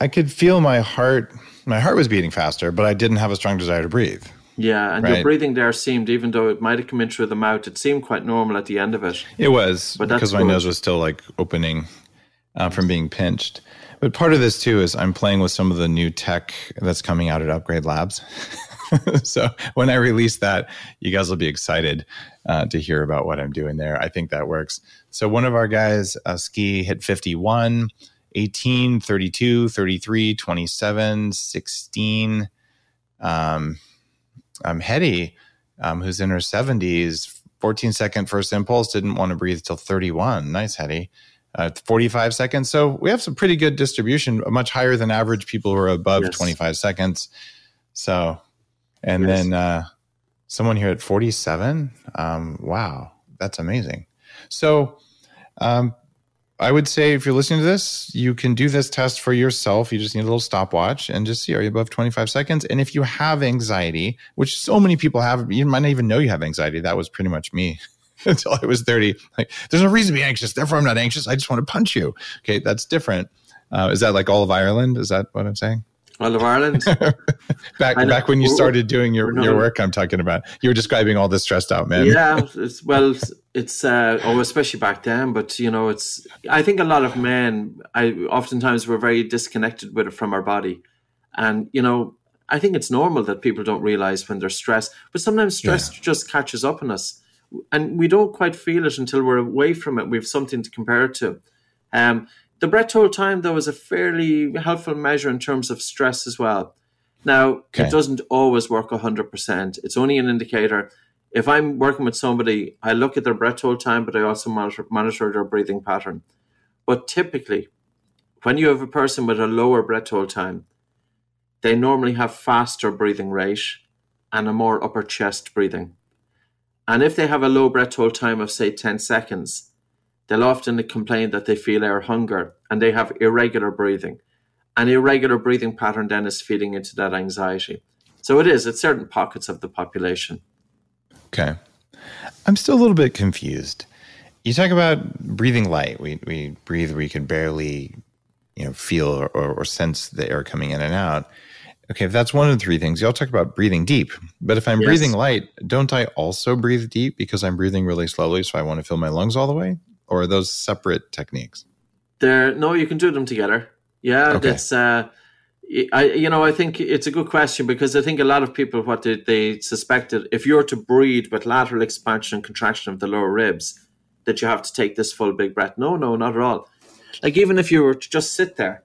I could feel my heart. My heart was beating faster, but I didn't have a strong desire to breathe. Yeah, and your breathing there seemed, even though it might have come in through the mouth, it seemed quite normal at the end of it. It was But because my good. nose was still like opening uh, from being pinched. But part of this too is I'm playing with some of the new tech that's coming out at Upgrade Labs. so when I release that, you guys will be excited uh, to hear about what I'm doing there. I think that works. So one of our guys, uh, Ski, hit 51, 18, 32, 33, 27, 16. Um, um, Hetty, um, who's in her 70s, 14 second first impulse, didn't want to breathe till 31. Nice, Hetty. Uh, 45 seconds. So we have some pretty good distribution, much higher than average people who are above Yes. 25 seconds. So, and Yes. then uh, someone here at 47. Um, wow, that's amazing. So, um, I would say if you're listening to this, you can do this test for yourself. You just need a little stopwatch and just see are you above 25 seconds. And if you have anxiety, which so many people have, you might not even know you have anxiety. That was pretty much me until I was 30. Like, there's no reason to be anxious. Therefore, I'm not anxious. I just want to punch you. Okay, that's different. Uh, is that like all of Ireland? Is that what I'm saying? All of Ireland. Back back when you started doing your, your work, I'm talking about. You were describing all this stressed out men. yeah, it's, well, it's uh, oh, especially back then. But you know, it's. I think a lot of men, I oftentimes we're very disconnected with it from our body, and you know, I think it's normal that people don't realize when they're stressed. But sometimes stress just catches up on us, and we don't quite feel it until we're away from it. We have something to compare it to. Um, the breath hold time, though, is a fairly helpful measure in terms of stress as well. Now, Okay. it doesn't always work 100%. It's only an indicator. If I'm working with somebody, I look at their breath hold time, but I also monitor, monitor their breathing pattern. But typically, when you have a person with a lower breath hold time, they normally have faster breathing rate and a more upper chest breathing. And if they have a low breath hold time of, say, 10 seconds, they'll often complain that they feel air hunger and they have irregular breathing. An irregular breathing pattern then is feeding into that anxiety. So it is, it's certain pockets of the population. Okay. I'm still a little bit confused. You talk about breathing light. We we breathe where you can barely, you know, feel or, or sense the air coming in and out. Okay, if that's one of the three things, y'all talk about breathing deep. But if I'm Yes. breathing light, don't I also breathe deep because I'm breathing really slowly, so I want to fill my lungs all the way? Or are those separate techniques? There, no, you can do them together. Yeah, Okay. that's. Uh, I, you know, I think it's a good question because I think a lot of people what they, they suspected if you're to breathe with lateral expansion and contraction of the lower ribs, that you have to take this full big breath. No, no, not at all. Like even if you were to just sit there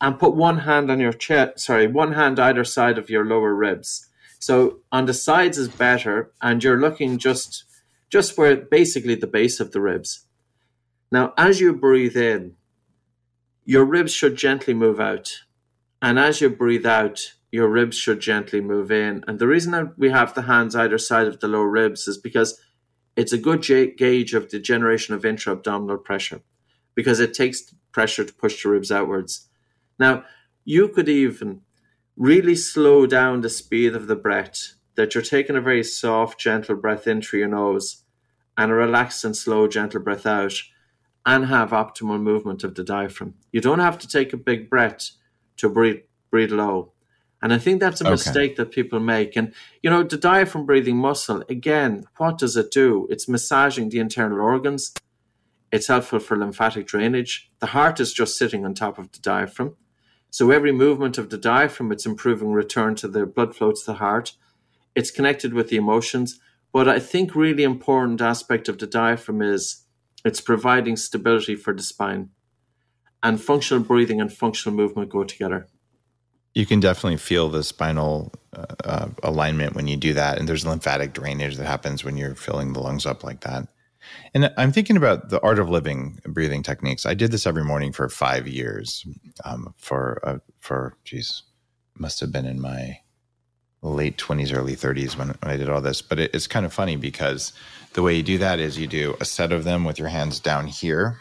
and put one hand on your chest, sorry, one hand either side of your lower ribs. So on the sides is better, and you're looking just just where basically the base of the ribs. Now, as you breathe in, your ribs should gently move out. And as you breathe out, your ribs should gently move in. And the reason that we have the hands either side of the lower ribs is because it's a good gauge of the generation of intra abdominal pressure because it takes pressure to push the ribs outwards. Now, you could even really slow down the speed of the breath, that you're taking a very soft, gentle breath in through your nose and a relaxed and slow, gentle breath out and have optimal movement of the diaphragm. You don't have to take a big breath to breathe breathe low. And I think that's a Okay. mistake that people make. And you know, the diaphragm breathing muscle, again, what does it do? It's massaging the internal organs. It's helpful for lymphatic drainage. The heart is just sitting on top of the diaphragm. So every movement of the diaphragm, it's improving return to the blood flow to the heart. It's connected with the emotions. But I think really important aspect of the diaphragm is it's providing stability for the spine. And functional breathing and functional movement go together. You can definitely feel the spinal uh, uh, alignment when you do that. And there's lymphatic drainage that happens when you're filling the lungs up like that. And I'm thinking about the art of living breathing techniques. I did this every morning for five years. Um, for uh, for geez, must have been in my late 20s, early 30s when, I did all this. But it, it's kind of funny because the way you do that is you do a set of them with your hands down here,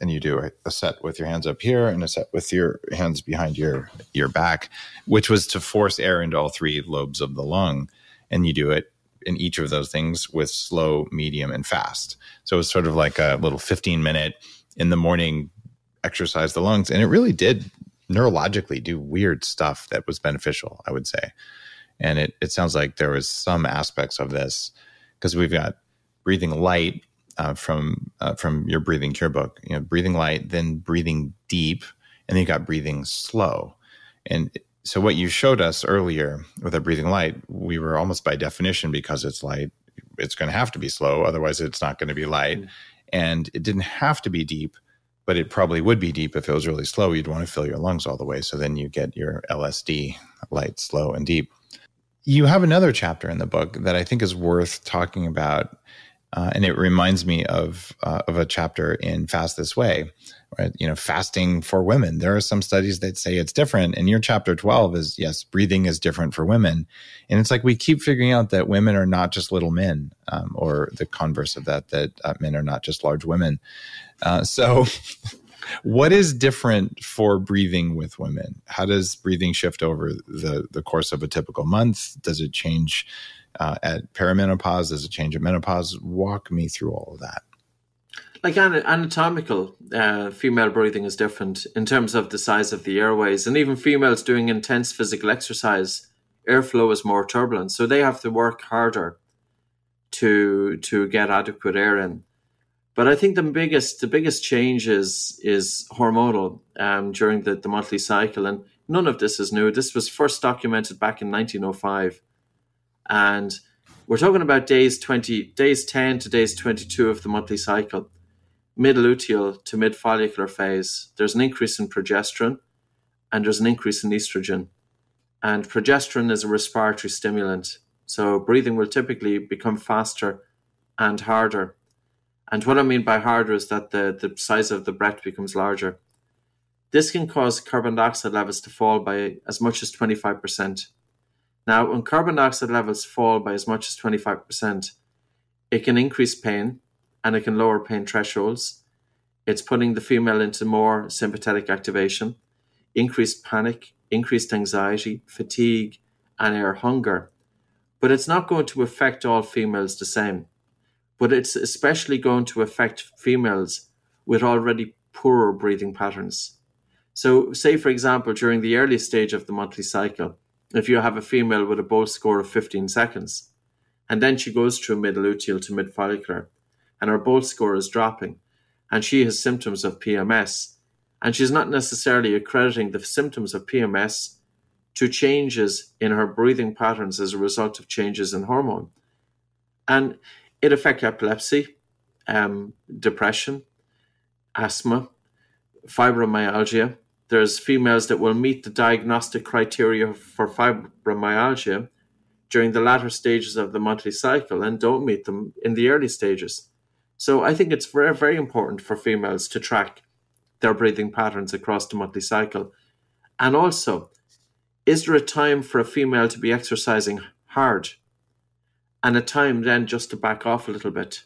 and you do a, a set with your hands up here, and a set with your hands behind your your back, which was to force air into all three lobes of the lung. And you do it in each of those things with slow, medium, and fast. So it was sort of like a little 15 minute in the morning exercise the lungs. And it really did neurologically do weird stuff that was beneficial, I would say. And it, it sounds like there was some aspects of this because we've got breathing light uh, from uh, from your breathing cure book, you know, breathing light, then breathing deep, and then you got breathing slow. And so what you showed us earlier with a breathing light, we were almost by definition because it's light, it's going to have to be slow, otherwise it's not going to be light. And it didn't have to be deep, but it probably would be deep if it was really slow. You'd want to fill your lungs all the way, so then you get your LSD light, slow, and deep. You have another chapter in the book that I think is worth talking about, uh, and it reminds me of uh, of a chapter in Fast This Way, right? You know, fasting for women. There are some studies that say it's different. And your chapter 12 is yes, breathing is different for women. And it's like we keep figuring out that women are not just little men, um, or the converse of that, that uh, men are not just large women. Uh, so, what is different for breathing with women? How does breathing shift over the, the course of a typical month? Does it change uh, at perimenopause? Does it change at menopause? Walk me through all of that like anatomical uh, female breathing is different in terms of the size of the airways and even females doing intense physical exercise airflow is more turbulent so they have to work harder to to get adequate air in but i think the biggest the biggest change is is hormonal um, during the, the monthly cycle and none of this is new this was first documented back in 1905 and we're talking about days 20 days 10 to days 22 of the monthly cycle mid-luteal to mid-follicular phase, there's an increase in progesterone and there's an increase in estrogen. And progesterone is a respiratory stimulant. So breathing will typically become faster and harder. And what I mean by harder is that the, the size of the breath becomes larger. This can cause carbon dioxide levels to fall by as much as 25%. Now, when carbon dioxide levels fall by as much as 25%, it can increase pain and it can lower pain thresholds. It's putting the female into more sympathetic activation, increased panic, increased anxiety, fatigue, and air hunger. But it's not going to affect all females the same. But it's especially going to affect females with already poorer breathing patterns. So, say for example, during the early stage of the monthly cycle, if you have a female with a Bolt score of 15 seconds, and then she goes through mid luteal to mid follicular, and her Bolt score is dropping, and she has symptoms of PMS, and she's not necessarily accrediting the symptoms of PMS to changes in her breathing patterns as a result of changes in hormone. And it affects epilepsy, um, depression, asthma, fibromyalgia. There's females that will meet the diagnostic criteria for fibromyalgia during the latter stages of the monthly cycle and don't meet them in the early stages. So I think it's very, very important for females to track their breathing patterns across the monthly cycle. And also, is there a time for a female to be exercising hard and a time then just to back off a little bit?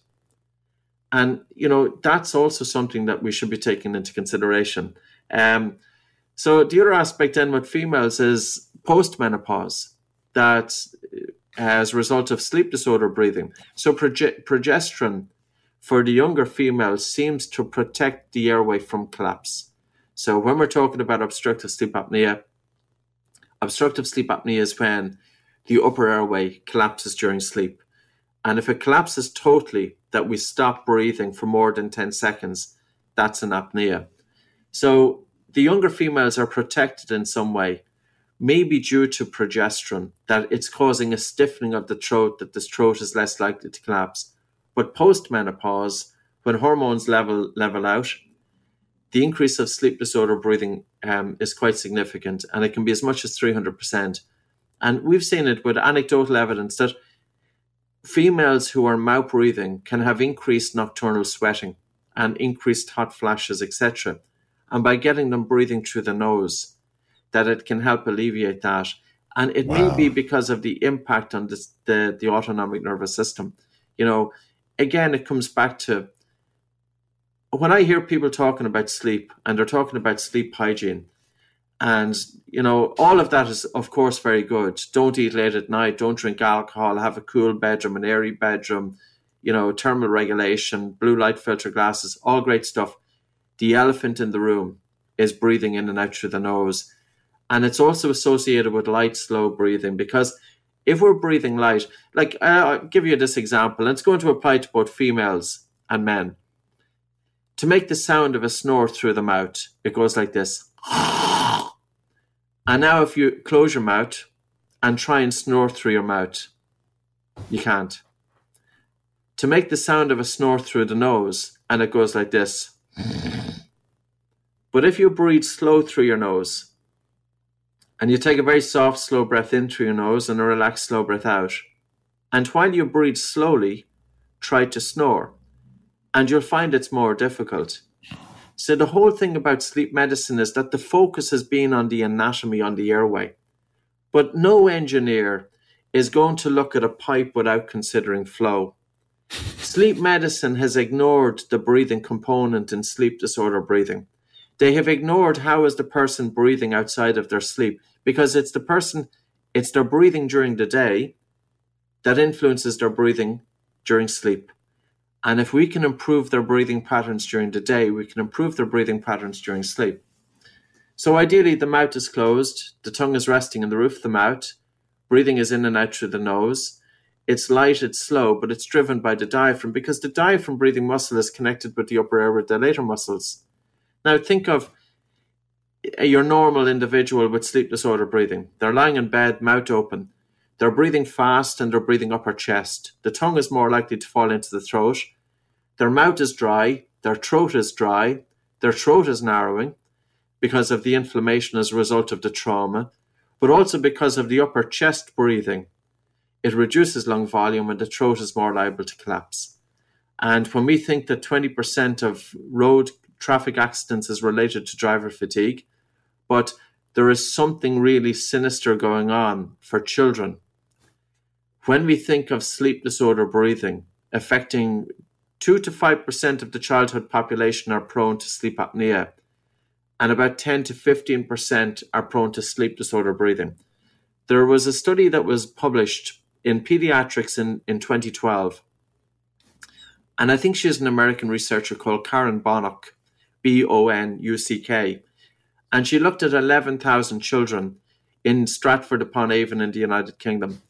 And, you know, that's also something that we should be taking into consideration. Um, so the other aspect then with females is postmenopause that as a result of sleep disorder breathing. So proge- progesterone for the younger females seems to protect the airway from collapse. So when we're talking about obstructive sleep apnea, obstructive sleep apnea is when the upper airway collapses during sleep. And if it collapses totally, that we stop breathing for more than 10 seconds, that's an apnea. So the younger females are protected in some way maybe due to progesterone, that it's causing a stiffening of the throat, that the throat is less likely to collapse. But post menopause, when hormones level level out, the increase of sleep disorder breathing um, is quite significant, and it can be as much as three hundred percent. And we've seen it with anecdotal evidence that females who are mouth breathing can have increased nocturnal sweating and increased hot flashes, etc. And by getting them breathing through the nose, that it can help alleviate that. And it wow. may be because of the impact on this, the, the autonomic nervous system. You know, again, it comes back to when I hear people talking about sleep and they're talking about sleep hygiene, and you know, all of that is of course very good. Don't eat late at night, don't drink alcohol, have a cool bedroom, an airy bedroom, you know, thermal regulation, blue light filter glasses, all great stuff. The elephant in the room is breathing in and out through the nose. And it's also associated with light, slow breathing because if we're breathing light, like uh, I'll give you this example, and it's going to apply to both females and men. To make the sound of a snore through the mouth, it goes like this. And now, if you close your mouth and try and snore through your mouth, you can't. To make the sound of a snore through the nose, and it goes like this. But if you breathe slow through your nose, and you take a very soft, slow breath in through your nose and a relaxed, slow breath out. And while you breathe slowly, try to snore. And you'll find it's more difficult. So, the whole thing about sleep medicine is that the focus has been on the anatomy on the airway. But no engineer is going to look at a pipe without considering flow. sleep medicine has ignored the breathing component in sleep disorder breathing. They have ignored how is the person breathing outside of their sleep because it's the person, it's their breathing during the day that influences their breathing during sleep. And if we can improve their breathing patterns during the day, we can improve their breathing patterns during sleep. So ideally, the mouth is closed, the tongue is resting in the roof of the mouth, breathing is in and out through the nose. It's light, it's slow, but it's driven by the diaphragm because the diaphragm breathing muscle is connected with the upper airway dilator muscles. Now think of your normal individual with sleep disorder breathing. They're lying in bed, mouth open. They're breathing fast and they're breathing up upper chest. The tongue is more likely to fall into the throat. Their mouth is dry. Their throat is dry. Their throat is narrowing because of the inflammation as a result of the trauma. but also because of the upper chest breathing. It reduces lung volume and the throat is more liable to collapse. And when we think that 20% of road traffic accidents is related to driver fatigue, but there is something really sinister going on for children. When we think of sleep disorder breathing affecting 2 to 5% of the childhood population are prone to sleep apnea, and about 10 to 15% are prone to sleep disorder breathing. There was a study that was published in pediatrics in, in 2012. And I think she's an American researcher called Karen Bonuck, B O N U C K and she looked at 11,000 children in Stratford upon Avon in the United Kingdom.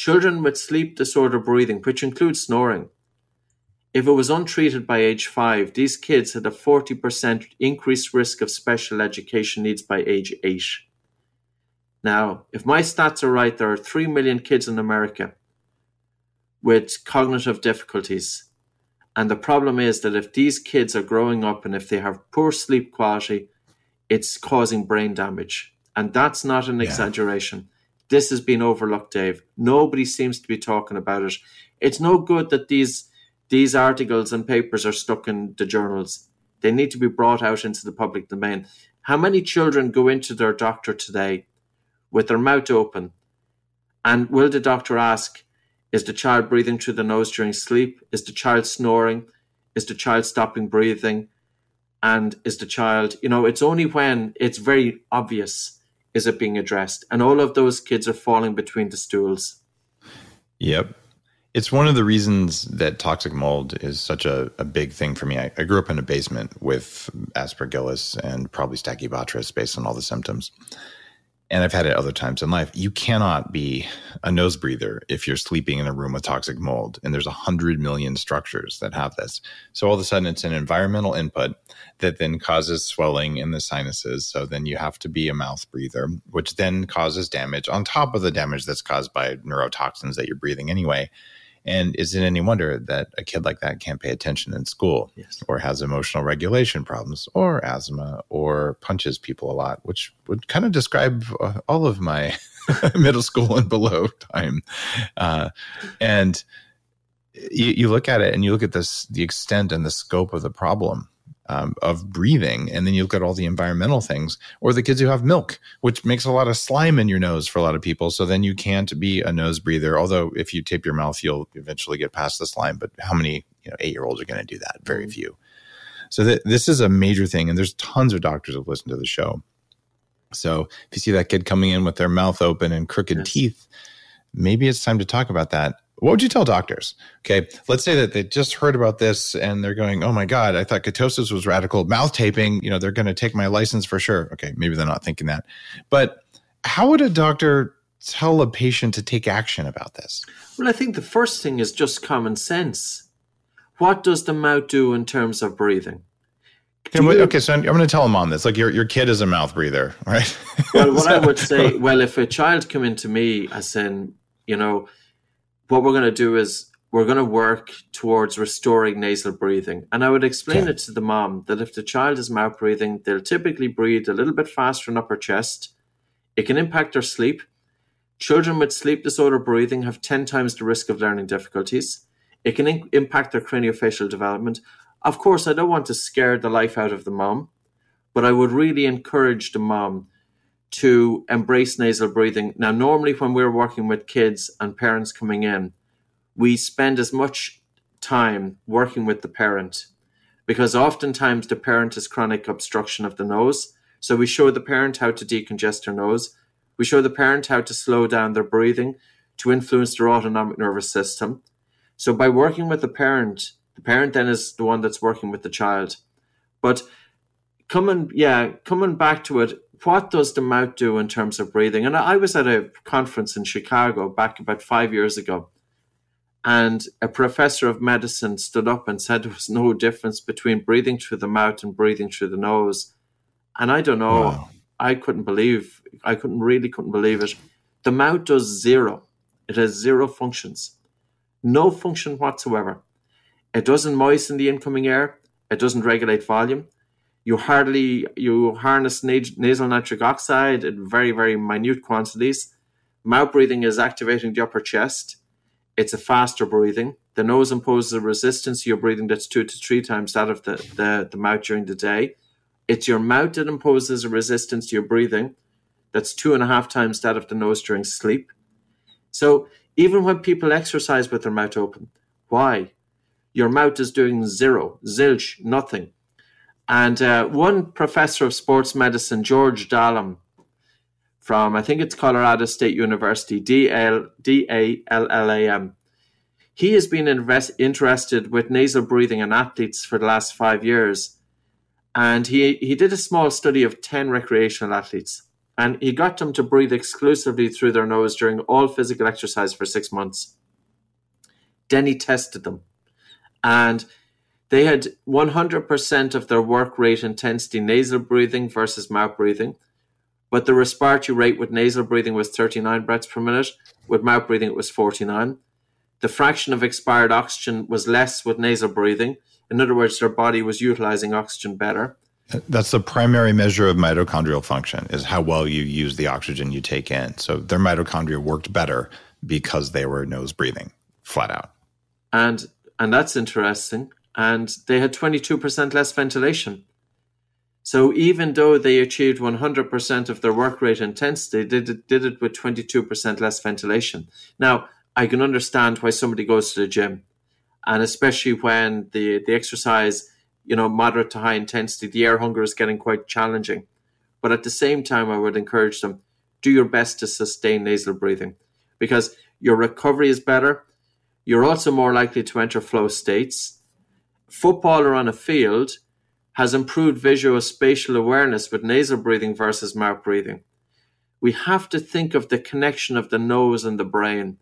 Children with sleep disorder breathing, which includes snoring. If it was untreated by age five, these kids had a 40% increased risk of special education needs by age eight. Now, if my stats are right, there are 3 million kids in America with cognitive difficulties. And the problem is that if these kids are growing up and if they have poor sleep quality, it's causing brain damage. And that's not an yeah. exaggeration. This has been overlooked, Dave. Nobody seems to be talking about it. It's no good that these these articles and papers are stuck in the journals. They need to be brought out into the public domain. How many children go into their doctor today with their mouth open? And will the doctor ask, is the child breathing through the nose during sleep? Is the child snoring? Is the child stopping breathing? and is the child you know it's only when it's very obvious is it being addressed? And all of those kids are falling between the stools. Yep. It's one of the reasons that toxic mold is such a, a big thing for me. I, I, grew up in a basement with aspergillus and probably stachybotrys based on all the symptoms and I've had it other times in life. You cannot be a nose breather if you're sleeping in a room with toxic mold. And there's a hundred million structures that have this. So all of a sudden, it's an environmental input that then causes swelling in the sinuses. So then you have to be a mouth breather, which then causes damage on top of the damage that's caused by neurotoxins that you're breathing anyway. And is it any wonder that a kid like that can't pay attention in school yes. or has emotional regulation problems or asthma or punches people a lot, which would kind of describe uh, all of my middle school and below time. Uh, and you, you look at it and you look at this, the extent and the scope of the problem um, of breathing. And then you look at all the environmental things, or the kids who have milk, which makes a lot of slime in your nose for a lot of people. So then you can't be a nose breather. Although if you tape your mouth, you'll eventually get past the slime. But how many you know eight year olds are going to do that? Very mm-hmm. few. So th- this is a major thing, and there's tons of doctors who listen to the show. So if you see that kid coming in with their mouth open and crooked yes. teeth, maybe it's time to talk about that what would you tell doctors? Okay, let's say that they just heard about this and they're going, "Oh my god, I thought ketosis was radical. Mouth taping, you know, they're going to take my license for sure." Okay, maybe they're not thinking that. But how would a doctor tell a patient to take action about this? Well, I think the first thing is just common sense. What does the mouth do in terms of breathing? Okay, you, okay, so I'm, going to tell them on this. Like your your kid is a mouth breather, right? Well, what so, I would say, well, if a child come into me as in, you know, what we're going to do is we're going to work towards restoring nasal breathing. And I would explain okay. it to the mom that if the child is mouth breathing, they'll typically breathe a little bit faster in upper chest. It can impact their sleep. Children with sleep disorder breathing have 10 times the risk of learning difficulties. It can in- impact their craniofacial development. Of course, I don't want to scare the life out of the mom, but I would really encourage the mom to embrace nasal breathing. Now, normally when we're working with kids and parents coming in, we spend as much time working with the parent because oftentimes the parent has chronic obstruction of the nose. So we show the parent how to decongest their nose. We show the parent how to slow down their breathing to influence their autonomic nervous system. So by working with the parent, the parent then is the one that's working with the child. But coming, yeah, coming back to it, what does the mouth do in terms of breathing? And I was at a conference in Chicago back about five years ago, and a professor of medicine stood up and said there was no difference between breathing through the mouth and breathing through the nose. And I don't know, wow. I couldn't believe, I couldn't really couldn't believe it. The mouth does zero. It has zero functions, no function whatsoever. It doesn't moisten the incoming air. It doesn't regulate volume. You hardly you harness nasal nitric oxide in very very minute quantities. Mouth breathing is activating the upper chest. It's a faster breathing. The nose imposes a resistance to your breathing that's two to three times that of the, the, the mouth during the day. It's your mouth that imposes a resistance to your breathing that's two and a half times that of the nose during sleep. So even when people exercise with their mouth open, why? Your mouth is doing zero, zilch, nothing. And uh, one professor of sports medicine, George Dallam, from I think it's Colorado State University, D L D A L L A M. He has been invest, interested with nasal breathing in athletes for the last five years, and he he did a small study of ten recreational athletes, and he got them to breathe exclusively through their nose during all physical exercise for six months. Then he tested them, and they had 100% of their work rate intensity nasal breathing versus mouth breathing but the respiratory rate with nasal breathing was 39 breaths per minute. With mouth breathing, it was 49. The fraction of expired oxygen was less with nasal breathing. In other words, their body was utilizing oxygen better. That's the primary measure of mitochondrial function is how well you use the oxygen you take in. So their mitochondria worked better because they were nose breathing, flat out. And and that's interesting. And they had 22% less ventilation. So even though they achieved 100% of their work rate intensity, they did it, did it with 22% less ventilation. Now, I can understand why somebody goes to the gym, and especially when the, the exercise, you know, moderate to high intensity, the air hunger is getting quite challenging. But at the same time, I would encourage them do your best to sustain nasal breathing because your recovery is better. You're also more likely to enter flow states. Footballer on a field has improved visual spatial awareness with nasal breathing versus mouth breathing. We have to think of the connection of the nose and the brain.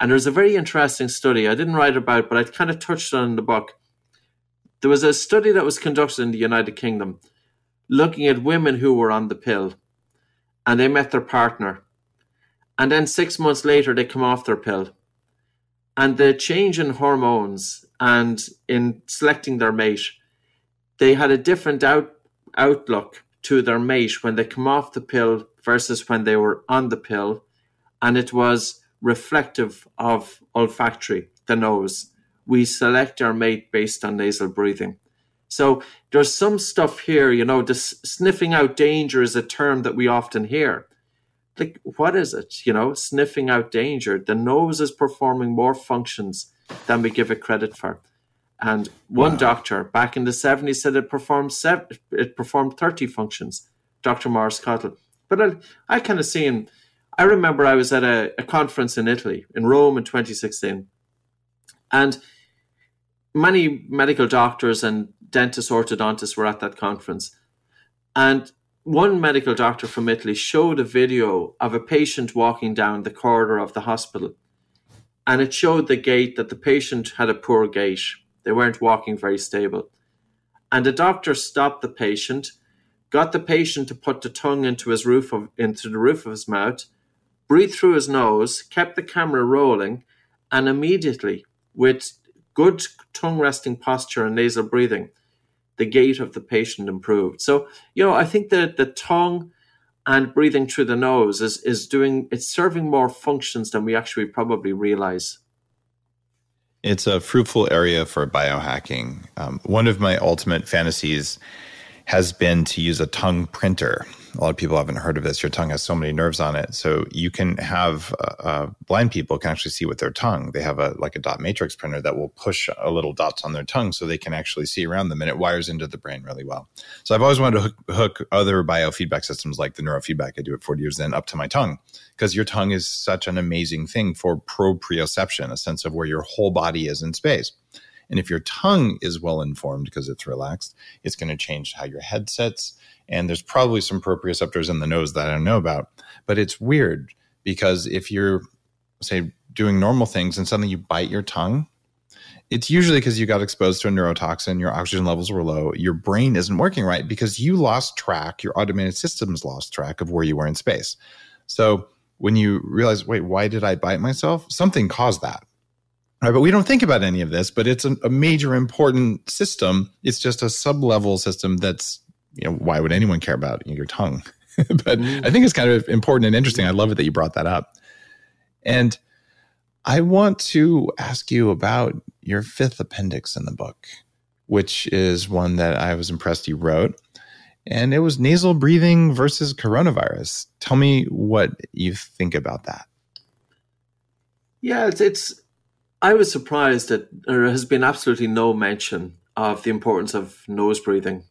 And there's a very interesting study I didn't write about, but I kind of touched on in the book. There was a study that was conducted in the United Kingdom looking at women who were on the pill and they met their partner. And then six months later, they come off their pill. And the change in hormones and in selecting their mate they had a different out, outlook to their mate when they come off the pill versus when they were on the pill. And it was reflective of olfactory, the nose. We select our mate based on nasal breathing. So there's some stuff here, you know, this sniffing out danger is a term that we often hear. Like, what is it? You know, sniffing out danger. The nose is performing more functions than we give it credit for. And one wow. doctor back in the 70s said it performed seven, it performed 30 functions, Dr. Morris Cottle. But I, I kind of see seen, I remember I was at a, a conference in Italy, in Rome in 2016. And many medical doctors and dentists, orthodontists were at that conference. And one medical doctor from Italy showed a video of a patient walking down the corridor of the hospital. And it showed the gait that the patient had a poor gait they weren't walking very stable. And the doctor stopped the patient, got the patient to put the tongue into his roof of, into the roof of his mouth, breathed through his nose, kept the camera rolling, and immediately, with good tongue resting posture and nasal breathing, the gait of the patient improved. So, you know, I think that the tongue and breathing through the nose is, is doing, it's serving more functions than we actually probably realize. It's a fruitful area for biohacking. Um, one of my ultimate fantasies has been to use a tongue printer. A lot of people haven't heard of this. Your tongue has so many nerves on it, so you can have uh, uh, blind people can actually see with their tongue. They have a like a dot matrix printer that will push a little dots on their tongue, so they can actually see around them, and it wires into the brain really well. So I've always wanted to hook, hook other biofeedback systems like the neurofeedback I do at 40 years Zen up to my tongue because your tongue is such an amazing thing for proprioception, a sense of where your whole body is in space. And if your tongue is well informed because it's relaxed, it's going to change how your head sits. And there's probably some proprioceptors in the nose that I don't know about. But it's weird because if you're, say, doing normal things and suddenly you bite your tongue, it's usually because you got exposed to a neurotoxin, your oxygen levels were low, your brain isn't working right because you lost track, your automated systems lost track of where you were in space. So when you realize, wait, why did I bite myself? Something caused that. Right, but we don't think about any of this, but it's a, a major important system. It's just a sub-level system that's, you know, why would anyone care about your tongue? but mm. I think it's kind of important and interesting. I love it that you brought that up. And I want to ask you about your fifth appendix in the book, which is one that I was impressed you wrote. And it was nasal breathing versus coronavirus. Tell me what you think about that. Yeah, it's, it's I was surprised that there has been absolutely no mention of the importance of nose breathing.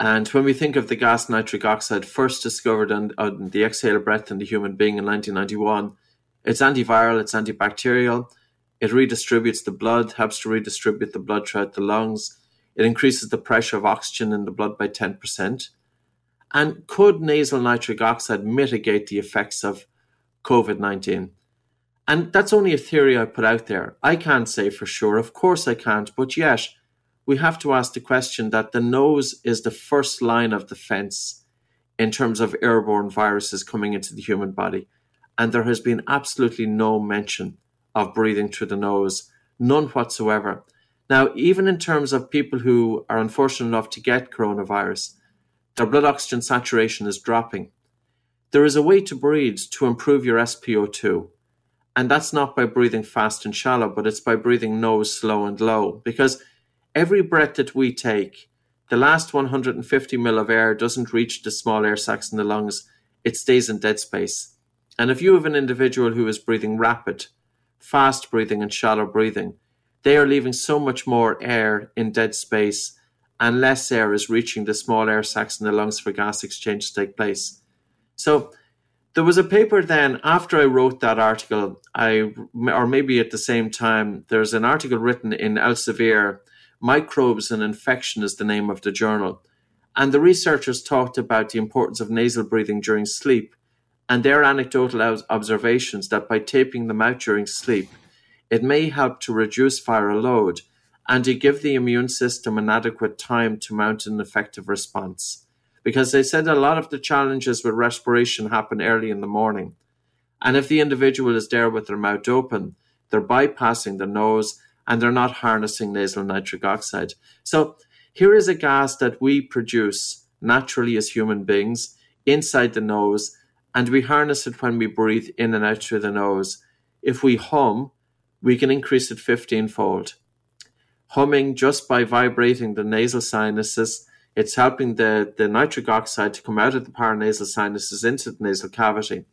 And when we think of the gas nitric oxide first discovered on, on the exhale breath in the human being in 1991, it's antiviral, it's antibacterial, it redistributes the blood, helps to redistribute the blood throughout the lungs. It increases the pressure of oxygen in the blood by 10%. And could nasal nitric oxide mitigate the effects of COVID 19? And that's only a theory I put out there. I can't say for sure. Of course I can't. But yet, we have to ask the question that the nose is the first line of defense in terms of airborne viruses coming into the human body. And there has been absolutely no mention of breathing through the nose, none whatsoever. Now, even in terms of people who are unfortunate enough to get coronavirus, their blood oxygen saturation is dropping. There is a way to breathe to improve your SpO2. And that's not by breathing fast and shallow, but it's by breathing nose slow and low. Because every breath that we take, the last 150 mil of air doesn't reach the small air sacs in the lungs, it stays in dead space. And if you have an individual who is breathing rapid, fast breathing, and shallow breathing, they are leaving so much more air in dead space and less air is reaching the small air sacs in the lungs for gas exchange to take place. So there was a paper then after I wrote that article, I or maybe at the same time, there's an article written in Elsevier, Microbes and Infection is the name of the journal. And the researchers talked about the importance of nasal breathing during sleep and their anecdotal observations that by taping the mouth during sleep, it may help to reduce viral load and to give the immune system an adequate time to mount an effective response because they said a lot of the challenges with respiration happen early in the morning. And if the individual is there with their mouth open, they're bypassing the nose and they're not harnessing nasal nitric oxide. So here is a gas that we produce naturally as human beings inside the nose, and we harness it when we breathe in and out through the nose. If we hum, we can increase it 15 fold. Humming just by vibrating the nasal sinuses it's helping the, the nitric oxide to come out of the paranasal sinuses into the nasal cavity.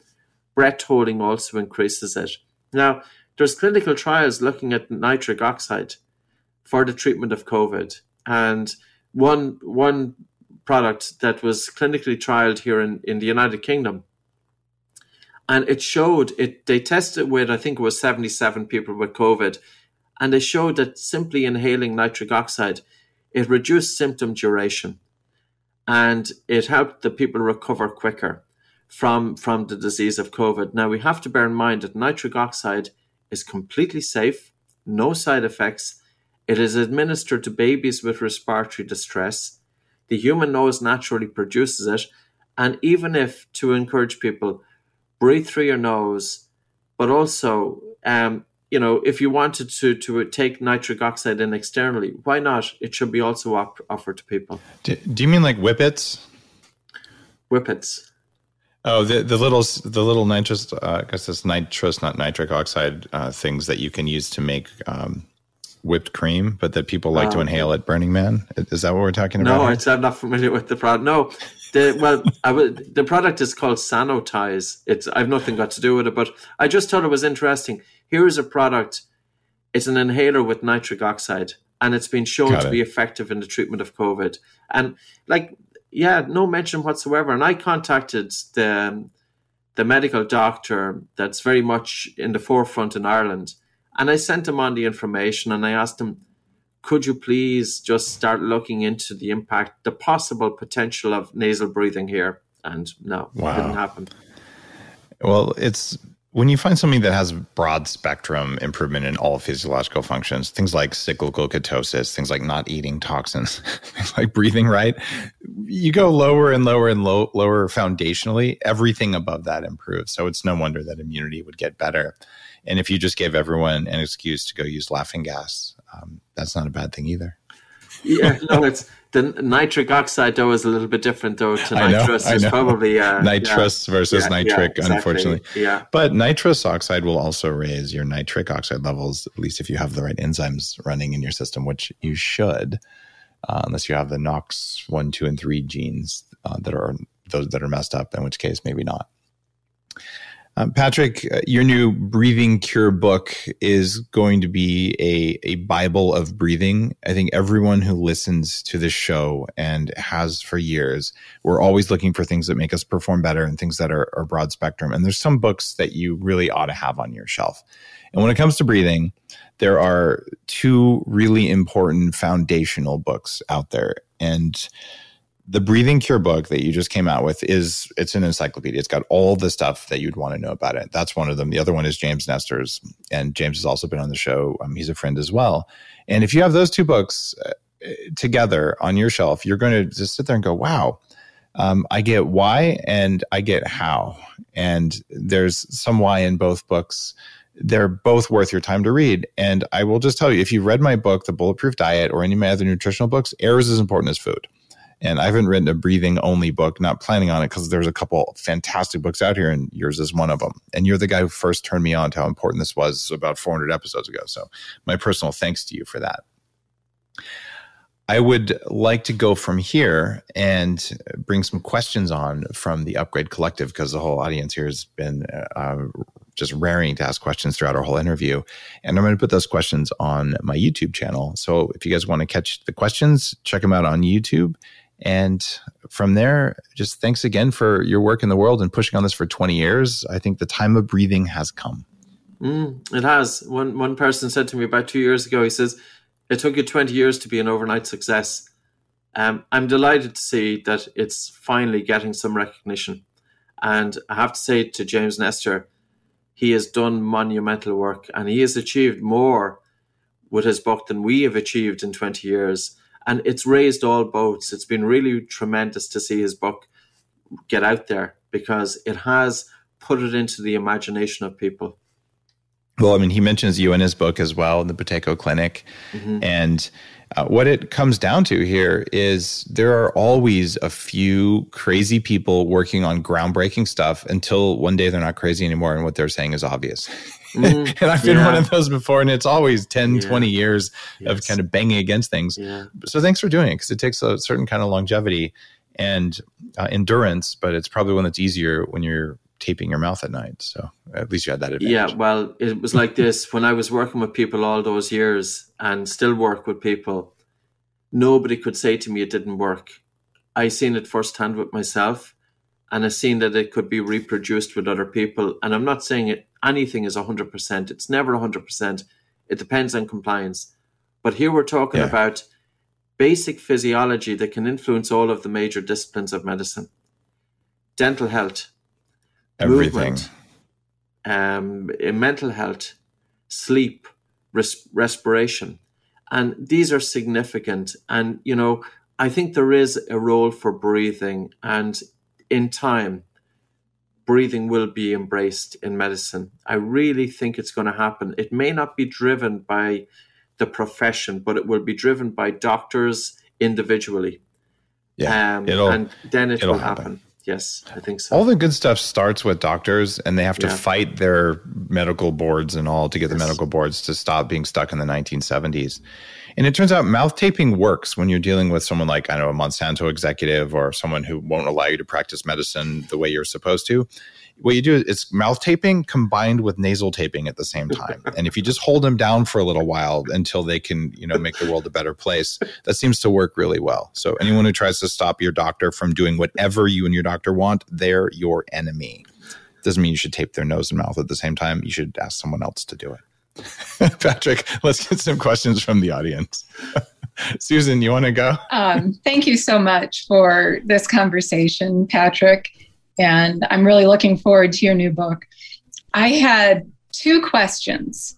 Breath holding also increases it. Now, there's clinical trials looking at nitric oxide for the treatment of COVID. And one one product that was clinically trialed here in, in the United Kingdom. And it showed it they tested with I think it was 77 people with COVID, and they showed that simply inhaling nitric oxide it reduced symptom duration and it helped the people recover quicker from, from the disease of COVID. Now, we have to bear in mind that nitric oxide is completely safe, no side effects. It is administered to babies with respiratory distress. The human nose naturally produces it. And even if to encourage people, breathe through your nose, but also um, you know, if you wanted to to take nitric oxide in externally, why not? It should be also op- offered to people. Do, do, you mean like whippets? Whippets. Oh, the the little the little nitrous, uh, I guess it's nitrous, not nitric oxide uh, things that you can use to make um, whipped cream, but that people like to ah. inhale at Burning Man. Is that what we're talking about? No, I'm not familiar with the product. No, the well, w- the product is called Sanotize. It's I've nothing got to do with it, but I just thought it was interesting here is a product, it's an inhaler with nitric oxide, and it's been shown Got to it. be effective in the treatment of COVID. And like, yeah, no mention whatsoever. And I contacted the the medical doctor that's very much in the forefront in Ireland, and I sent him on the information, and I asked him, could you please just start looking into the impact, the possible potential of nasal breathing here? And no, wow. it didn't happen. Well, it's when you find something that has broad spectrum improvement in all physiological functions, things like cyclical ketosis, things like not eating toxins, things like breathing right, you go lower and lower and low, lower foundationally, everything above that improves. So it's no wonder that immunity would get better. And if you just gave everyone an excuse to go use laughing gas, um, that's not a bad thing either. yeah, no, it's the nitric oxide though is a little bit different though to I know, nitrous. I It's know. probably uh, nitrous versus yeah, yeah, nitric, exactly. unfortunately. Yeah, But nitrous oxide will also raise your nitric oxide levels, at least if you have the right enzymes running in your system, which you should, uh, unless you have the NOx one, two, and three genes uh, that are those that are messed up. In which case, maybe not. Um, Patrick, uh, your new breathing cure book is going to be a, a Bible of breathing. I think everyone who listens to this show and has for years, we're always looking for things that make us perform better and things that are, are broad spectrum. And there's some books that you really ought to have on your shelf. And when it comes to breathing, there are two really important foundational books out there. And the breathing cure book that you just came out with is it's an encyclopedia. It's got all the stuff that you'd want to know about it. That's one of them. The other one is james nestor's and james has also been on the show. Um, he's a friend as well. And if you have those two books uh, together on your shelf you're going to just sit there and go wow um, i get why and i get how. And there's some why in both books. They're both worth your time to read. And I will just tell you, if you read my book, The Bulletproof Diet, or any of my other nutritional books, air is as important as food. And I haven't written a breathing only book, not planning on it because there's a couple fantastic books out here, and yours is one of them. And you're the guy who first turned me on to how important this was about 400 episodes ago. So, my personal thanks to you for that. I would like to go from here and bring some questions on from the Upgrade Collective because the whole audience here has been uh, just raring to ask questions throughout our whole interview. And I'm going to put those questions on my YouTube channel. So if you guys want to catch the questions, check them out on YouTube. And from there, just thanks again for your work in the world and pushing on this for 20 years. I think the time of breathing has come. Mm, it has. One one person said to me about two years ago. He says, "It took you twenty years to be an overnight success." Um, I'm delighted to see that it's finally getting some recognition, and I have to say to James Nestor, he has done monumental work, and he has achieved more with his book than we have achieved in twenty years. And it's raised all boats. It's been really tremendous to see his book get out there because it has put it into the imagination of people. Well, I mean, he mentions you in his book as well, in the Buteyko Clinic. Mm-hmm. And uh, what it comes down to here is there are always a few crazy people working on groundbreaking stuff until one day they're not crazy anymore and what they're saying is obvious. Mm, and I've been yeah. one of those before, and it's always 10, yeah. 20 years yes. of kind of banging against things. Yeah. So thanks for doing it because it takes a certain kind of longevity and uh, endurance, but it's probably one that's easier when you're taping your mouth at night. So at least you had that advantage. Yeah, well, it was like this when I was working with people all those years and still work with people. Nobody could say to me it didn't work. I seen it firsthand with myself, and I seen that it could be reproduced with other people. And I'm not saying it, anything is hundred percent. It's never hundred percent. It depends on compliance. But here we're talking Yeah. about basic physiology that can influence all of the major disciplines of medicine. Dental health, Everything. movement, um, mental health, sleep, res- respiration. And these are significant. And, you know, I think there is a role for breathing. And in time, breathing will be embraced in medicine. I really think it's going to happen. It may not be driven by the profession, but it will be driven by doctors individually. Yeah. Um, it'll, and then it will happen. happen. Yes, I think so. all the good stuff starts with doctors and they have to Yeah. fight their medical boards and all to get the medical boards to stop being stuck in the 1970s. And it turns out mouth taping works when you're dealing with someone like, I know, a Monsanto executive or someone who won't allow you to practice medicine the way you're supposed to. What you do is mouth taping combined with nasal taping at the same time. and if you just hold them down for a little while until they can, you know, make the world a better place, that seems to work really well. So anyone who tries to stop your doctor from doing whatever you and your doctor want, they're your enemy. Doesn't mean you should tape their nose and mouth at the same time. You should ask someone else to do it. Patrick, let's get some questions from the audience. Susan, you want to go? Um, thank you so much for this conversation, Patrick. And I'm really looking forward to your new book. I had two questions.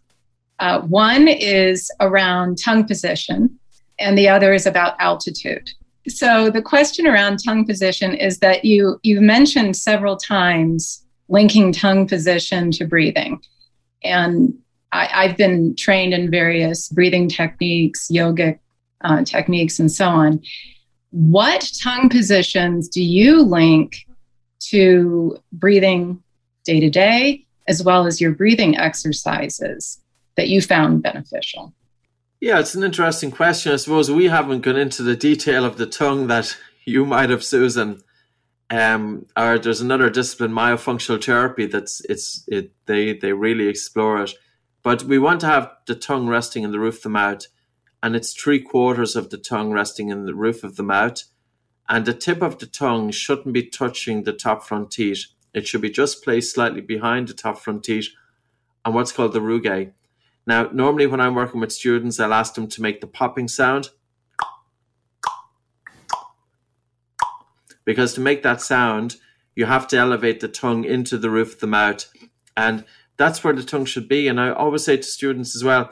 Uh, one is around tongue position, and the other is about altitude. So the question around tongue position is that you you mentioned several times linking tongue position to breathing. and I, have been trained in various breathing techniques, yogic uh, techniques, and so on. What tongue positions do you link to breathing day to day, as well as your breathing exercises that you found beneficial? Yeah, it's an interesting question. I suppose we haven't gone into the detail of the tongue that you might have, Susan. Um, or there's another discipline, myofunctional therapy, that's it's it they they really explore it. But we want to have the tongue resting in the roof of the mouth, and it's three quarters of the tongue resting in the roof of the mouth, and the tip of the tongue shouldn't be touching the top front teeth. It should be just placed slightly behind the top front teeth, on what's called the rugae. Now, normally when I'm working with students, I'll ask them to make the popping sound. Because to make that sound, you have to elevate the tongue into the roof of the mouth. And that's where the tongue should be. And I always say to students as well,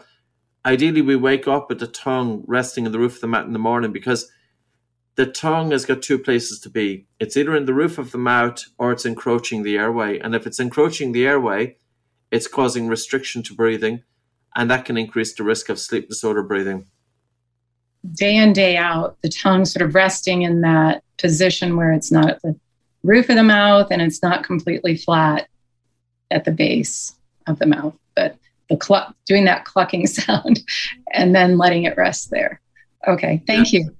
ideally we wake up with the tongue resting in the roof of the mouth in the morning because the tongue has got two places to be. It's either in the roof of the mouth or it's encroaching the airway. And if it's encroaching the airway, it's causing restriction to breathing and that can increase the risk of sleep disorder breathing. Day in, day out, the tongue sort of resting in that position where it's not at the roof of the mouth and it's not completely flat at the base of the mouth, but the cluck, doing that clucking sound and then letting it rest there. Okay, thank yeah. you.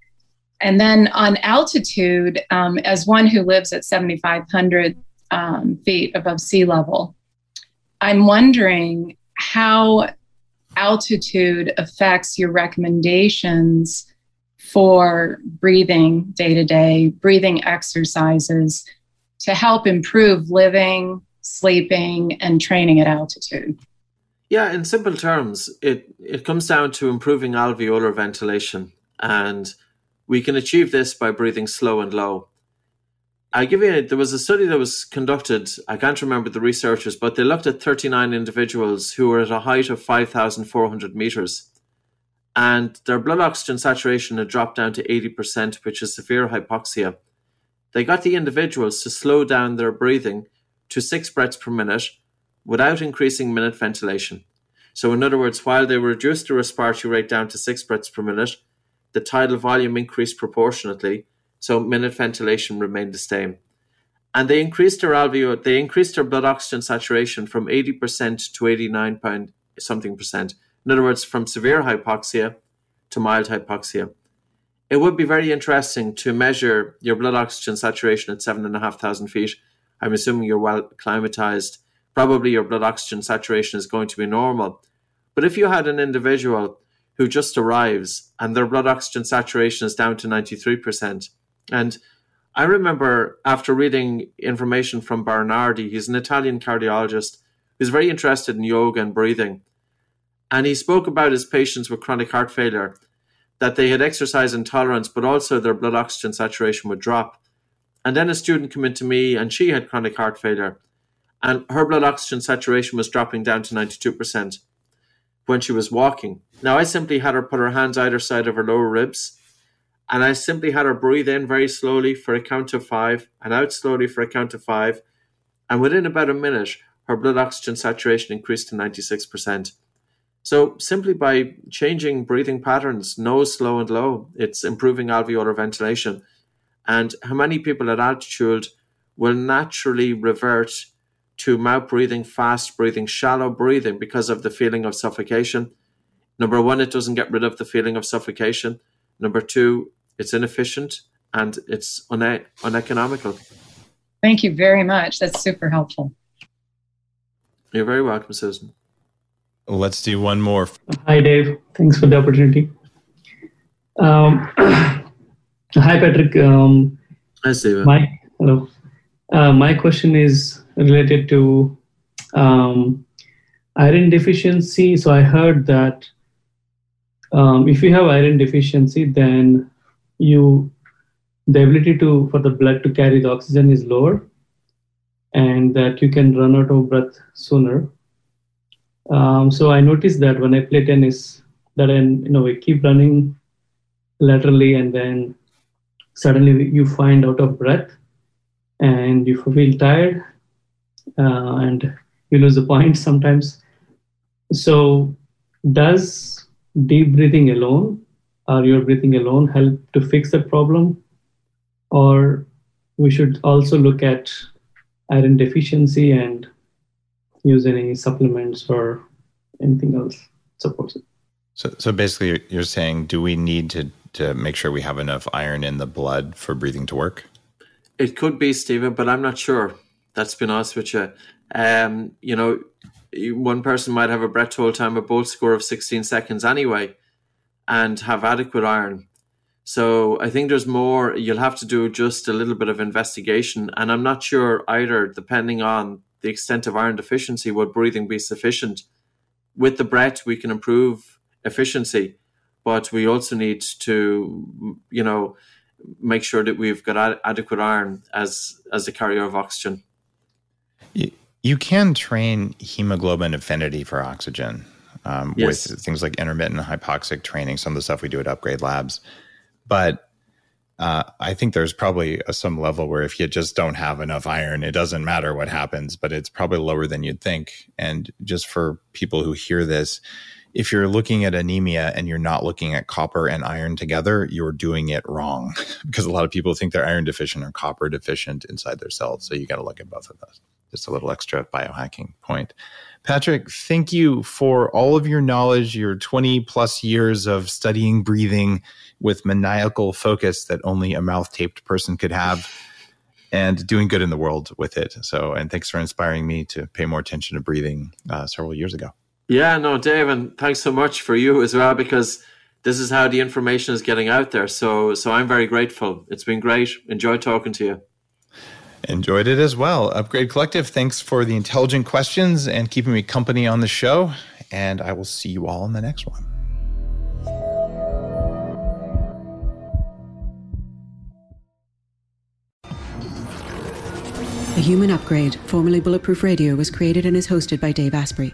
And then on altitude, um, as one who lives at 7,500 um, feet above sea level, I'm wondering how altitude affects your recommendations for breathing day to day, breathing exercises to help improve living, sleeping, and training at altitude? Yeah, in simple terms, it, it comes down to improving alveolar ventilation. And we can achieve this by breathing slow and low. I give you, there was a study that was conducted. I can't remember the researchers, but they looked at 39 individuals who were at a height of 5,400 meters. And their blood oxygen saturation had dropped down to 80%, which is severe hypoxia. They got the individuals to slow down their breathing to six breaths per minute without increasing minute ventilation. So, in other words, while they reduced the respiratory rate down to six breaths per minute, the tidal volume increased proportionately so minute ventilation remained the same. And they increased their alveolar, they increased their blood oxygen saturation from 80% to 89 point something percent. In other words, from severe hypoxia to mild hypoxia. It would be very interesting to measure your blood oxygen saturation at seven and a half thousand feet. I'm assuming you're well acclimatized. Probably your blood oxygen saturation is going to be normal. But if you had an individual who just arrives and their blood oxygen saturation is down to 93%, and I remember after reading information from Bernardi, he's an Italian cardiologist who's very interested in yoga and breathing. And he spoke about his patients with chronic heart failure, that they had exercise intolerance, but also their blood oxygen saturation would drop. And then a student came in to me and she had chronic heart failure. And her blood oxygen saturation was dropping down to 92% when she was walking. Now, I simply had her put her hands either side of her lower ribs and I simply had her breathe in very slowly for a count of five and out slowly for a count of five. And within about a minute, her blood oxygen saturation increased to 96%. So, simply by changing breathing patterns, nose slow and low, it's improving alveolar ventilation. And how many people at altitude will naturally revert to mouth breathing, fast breathing, shallow breathing because of the feeling of suffocation? Number one, it doesn't get rid of the feeling of suffocation. Number two, it's inefficient and it's une- uneconomical. Thank you very much. That's super helpful. You're very welcome, Susan. Let's do one more. Hi, Dave. Thanks for the opportunity. Um, hi, Patrick. Um, hi, Stephen. My, hello. Uh, my question is related to um, iron deficiency. So I heard that um, if you have iron deficiency, then you the ability to for the blood to carry the oxygen is lower, and that you can run out of breath sooner. Um, so I noticed that when I play tennis, that I you know I keep running laterally, and then suddenly you find out of breath, and you feel tired, uh, and you lose the point sometimes. So, does deep breathing alone or your breathing alone help to fix that problem? Or we should also look at iron deficiency and use any supplements or anything else supports it. So, so basically, you're saying, do we need to to make sure we have enough iron in the blood for breathing to work? It could be, Stephen, but I'm not sure. That's been honest with you. Um, you know, one person might have a breath hold time, a bolt score of 16 seconds anyway, and have adequate iron. So I think there's more. You'll have to do just a little bit of investigation, and I'm not sure either. Depending on the extent of iron deficiency, would breathing be sufficient? With the breath, we can improve efficiency, but we also need to, you know, make sure that we've got ad- adequate iron as as the carrier of oxygen. You, you can train hemoglobin affinity for oxygen um, yes. with things like intermittent hypoxic training, some of the stuff we do at Upgrade Labs. But uh, I think there's probably a, some level where if you just don't have enough iron, it doesn't matter what happens, but it's probably lower than you'd think. And just for people who hear this, if you're looking at anemia and you're not looking at copper and iron together, you're doing it wrong because a lot of people think they're iron deficient or copper deficient inside their cells. So you got to look at both of those. Just a little extra biohacking point. Patrick, thank you for all of your knowledge, your 20 plus years of studying breathing with maniacal focus that only a mouth taped person could have and doing good in the world with it. So, and thanks for inspiring me to pay more attention to breathing uh, several years ago. Yeah, no, Dave, and thanks so much for you as well because this is how the information is getting out there. So, so I'm very grateful. It's been great. Enjoy talking to you. Enjoyed it as well. Upgrade Collective, thanks for the intelligent questions and keeping me company on the show. And I will see you all in the next one. The Human Upgrade, formerly Bulletproof Radio, was created and is hosted by Dave Asprey.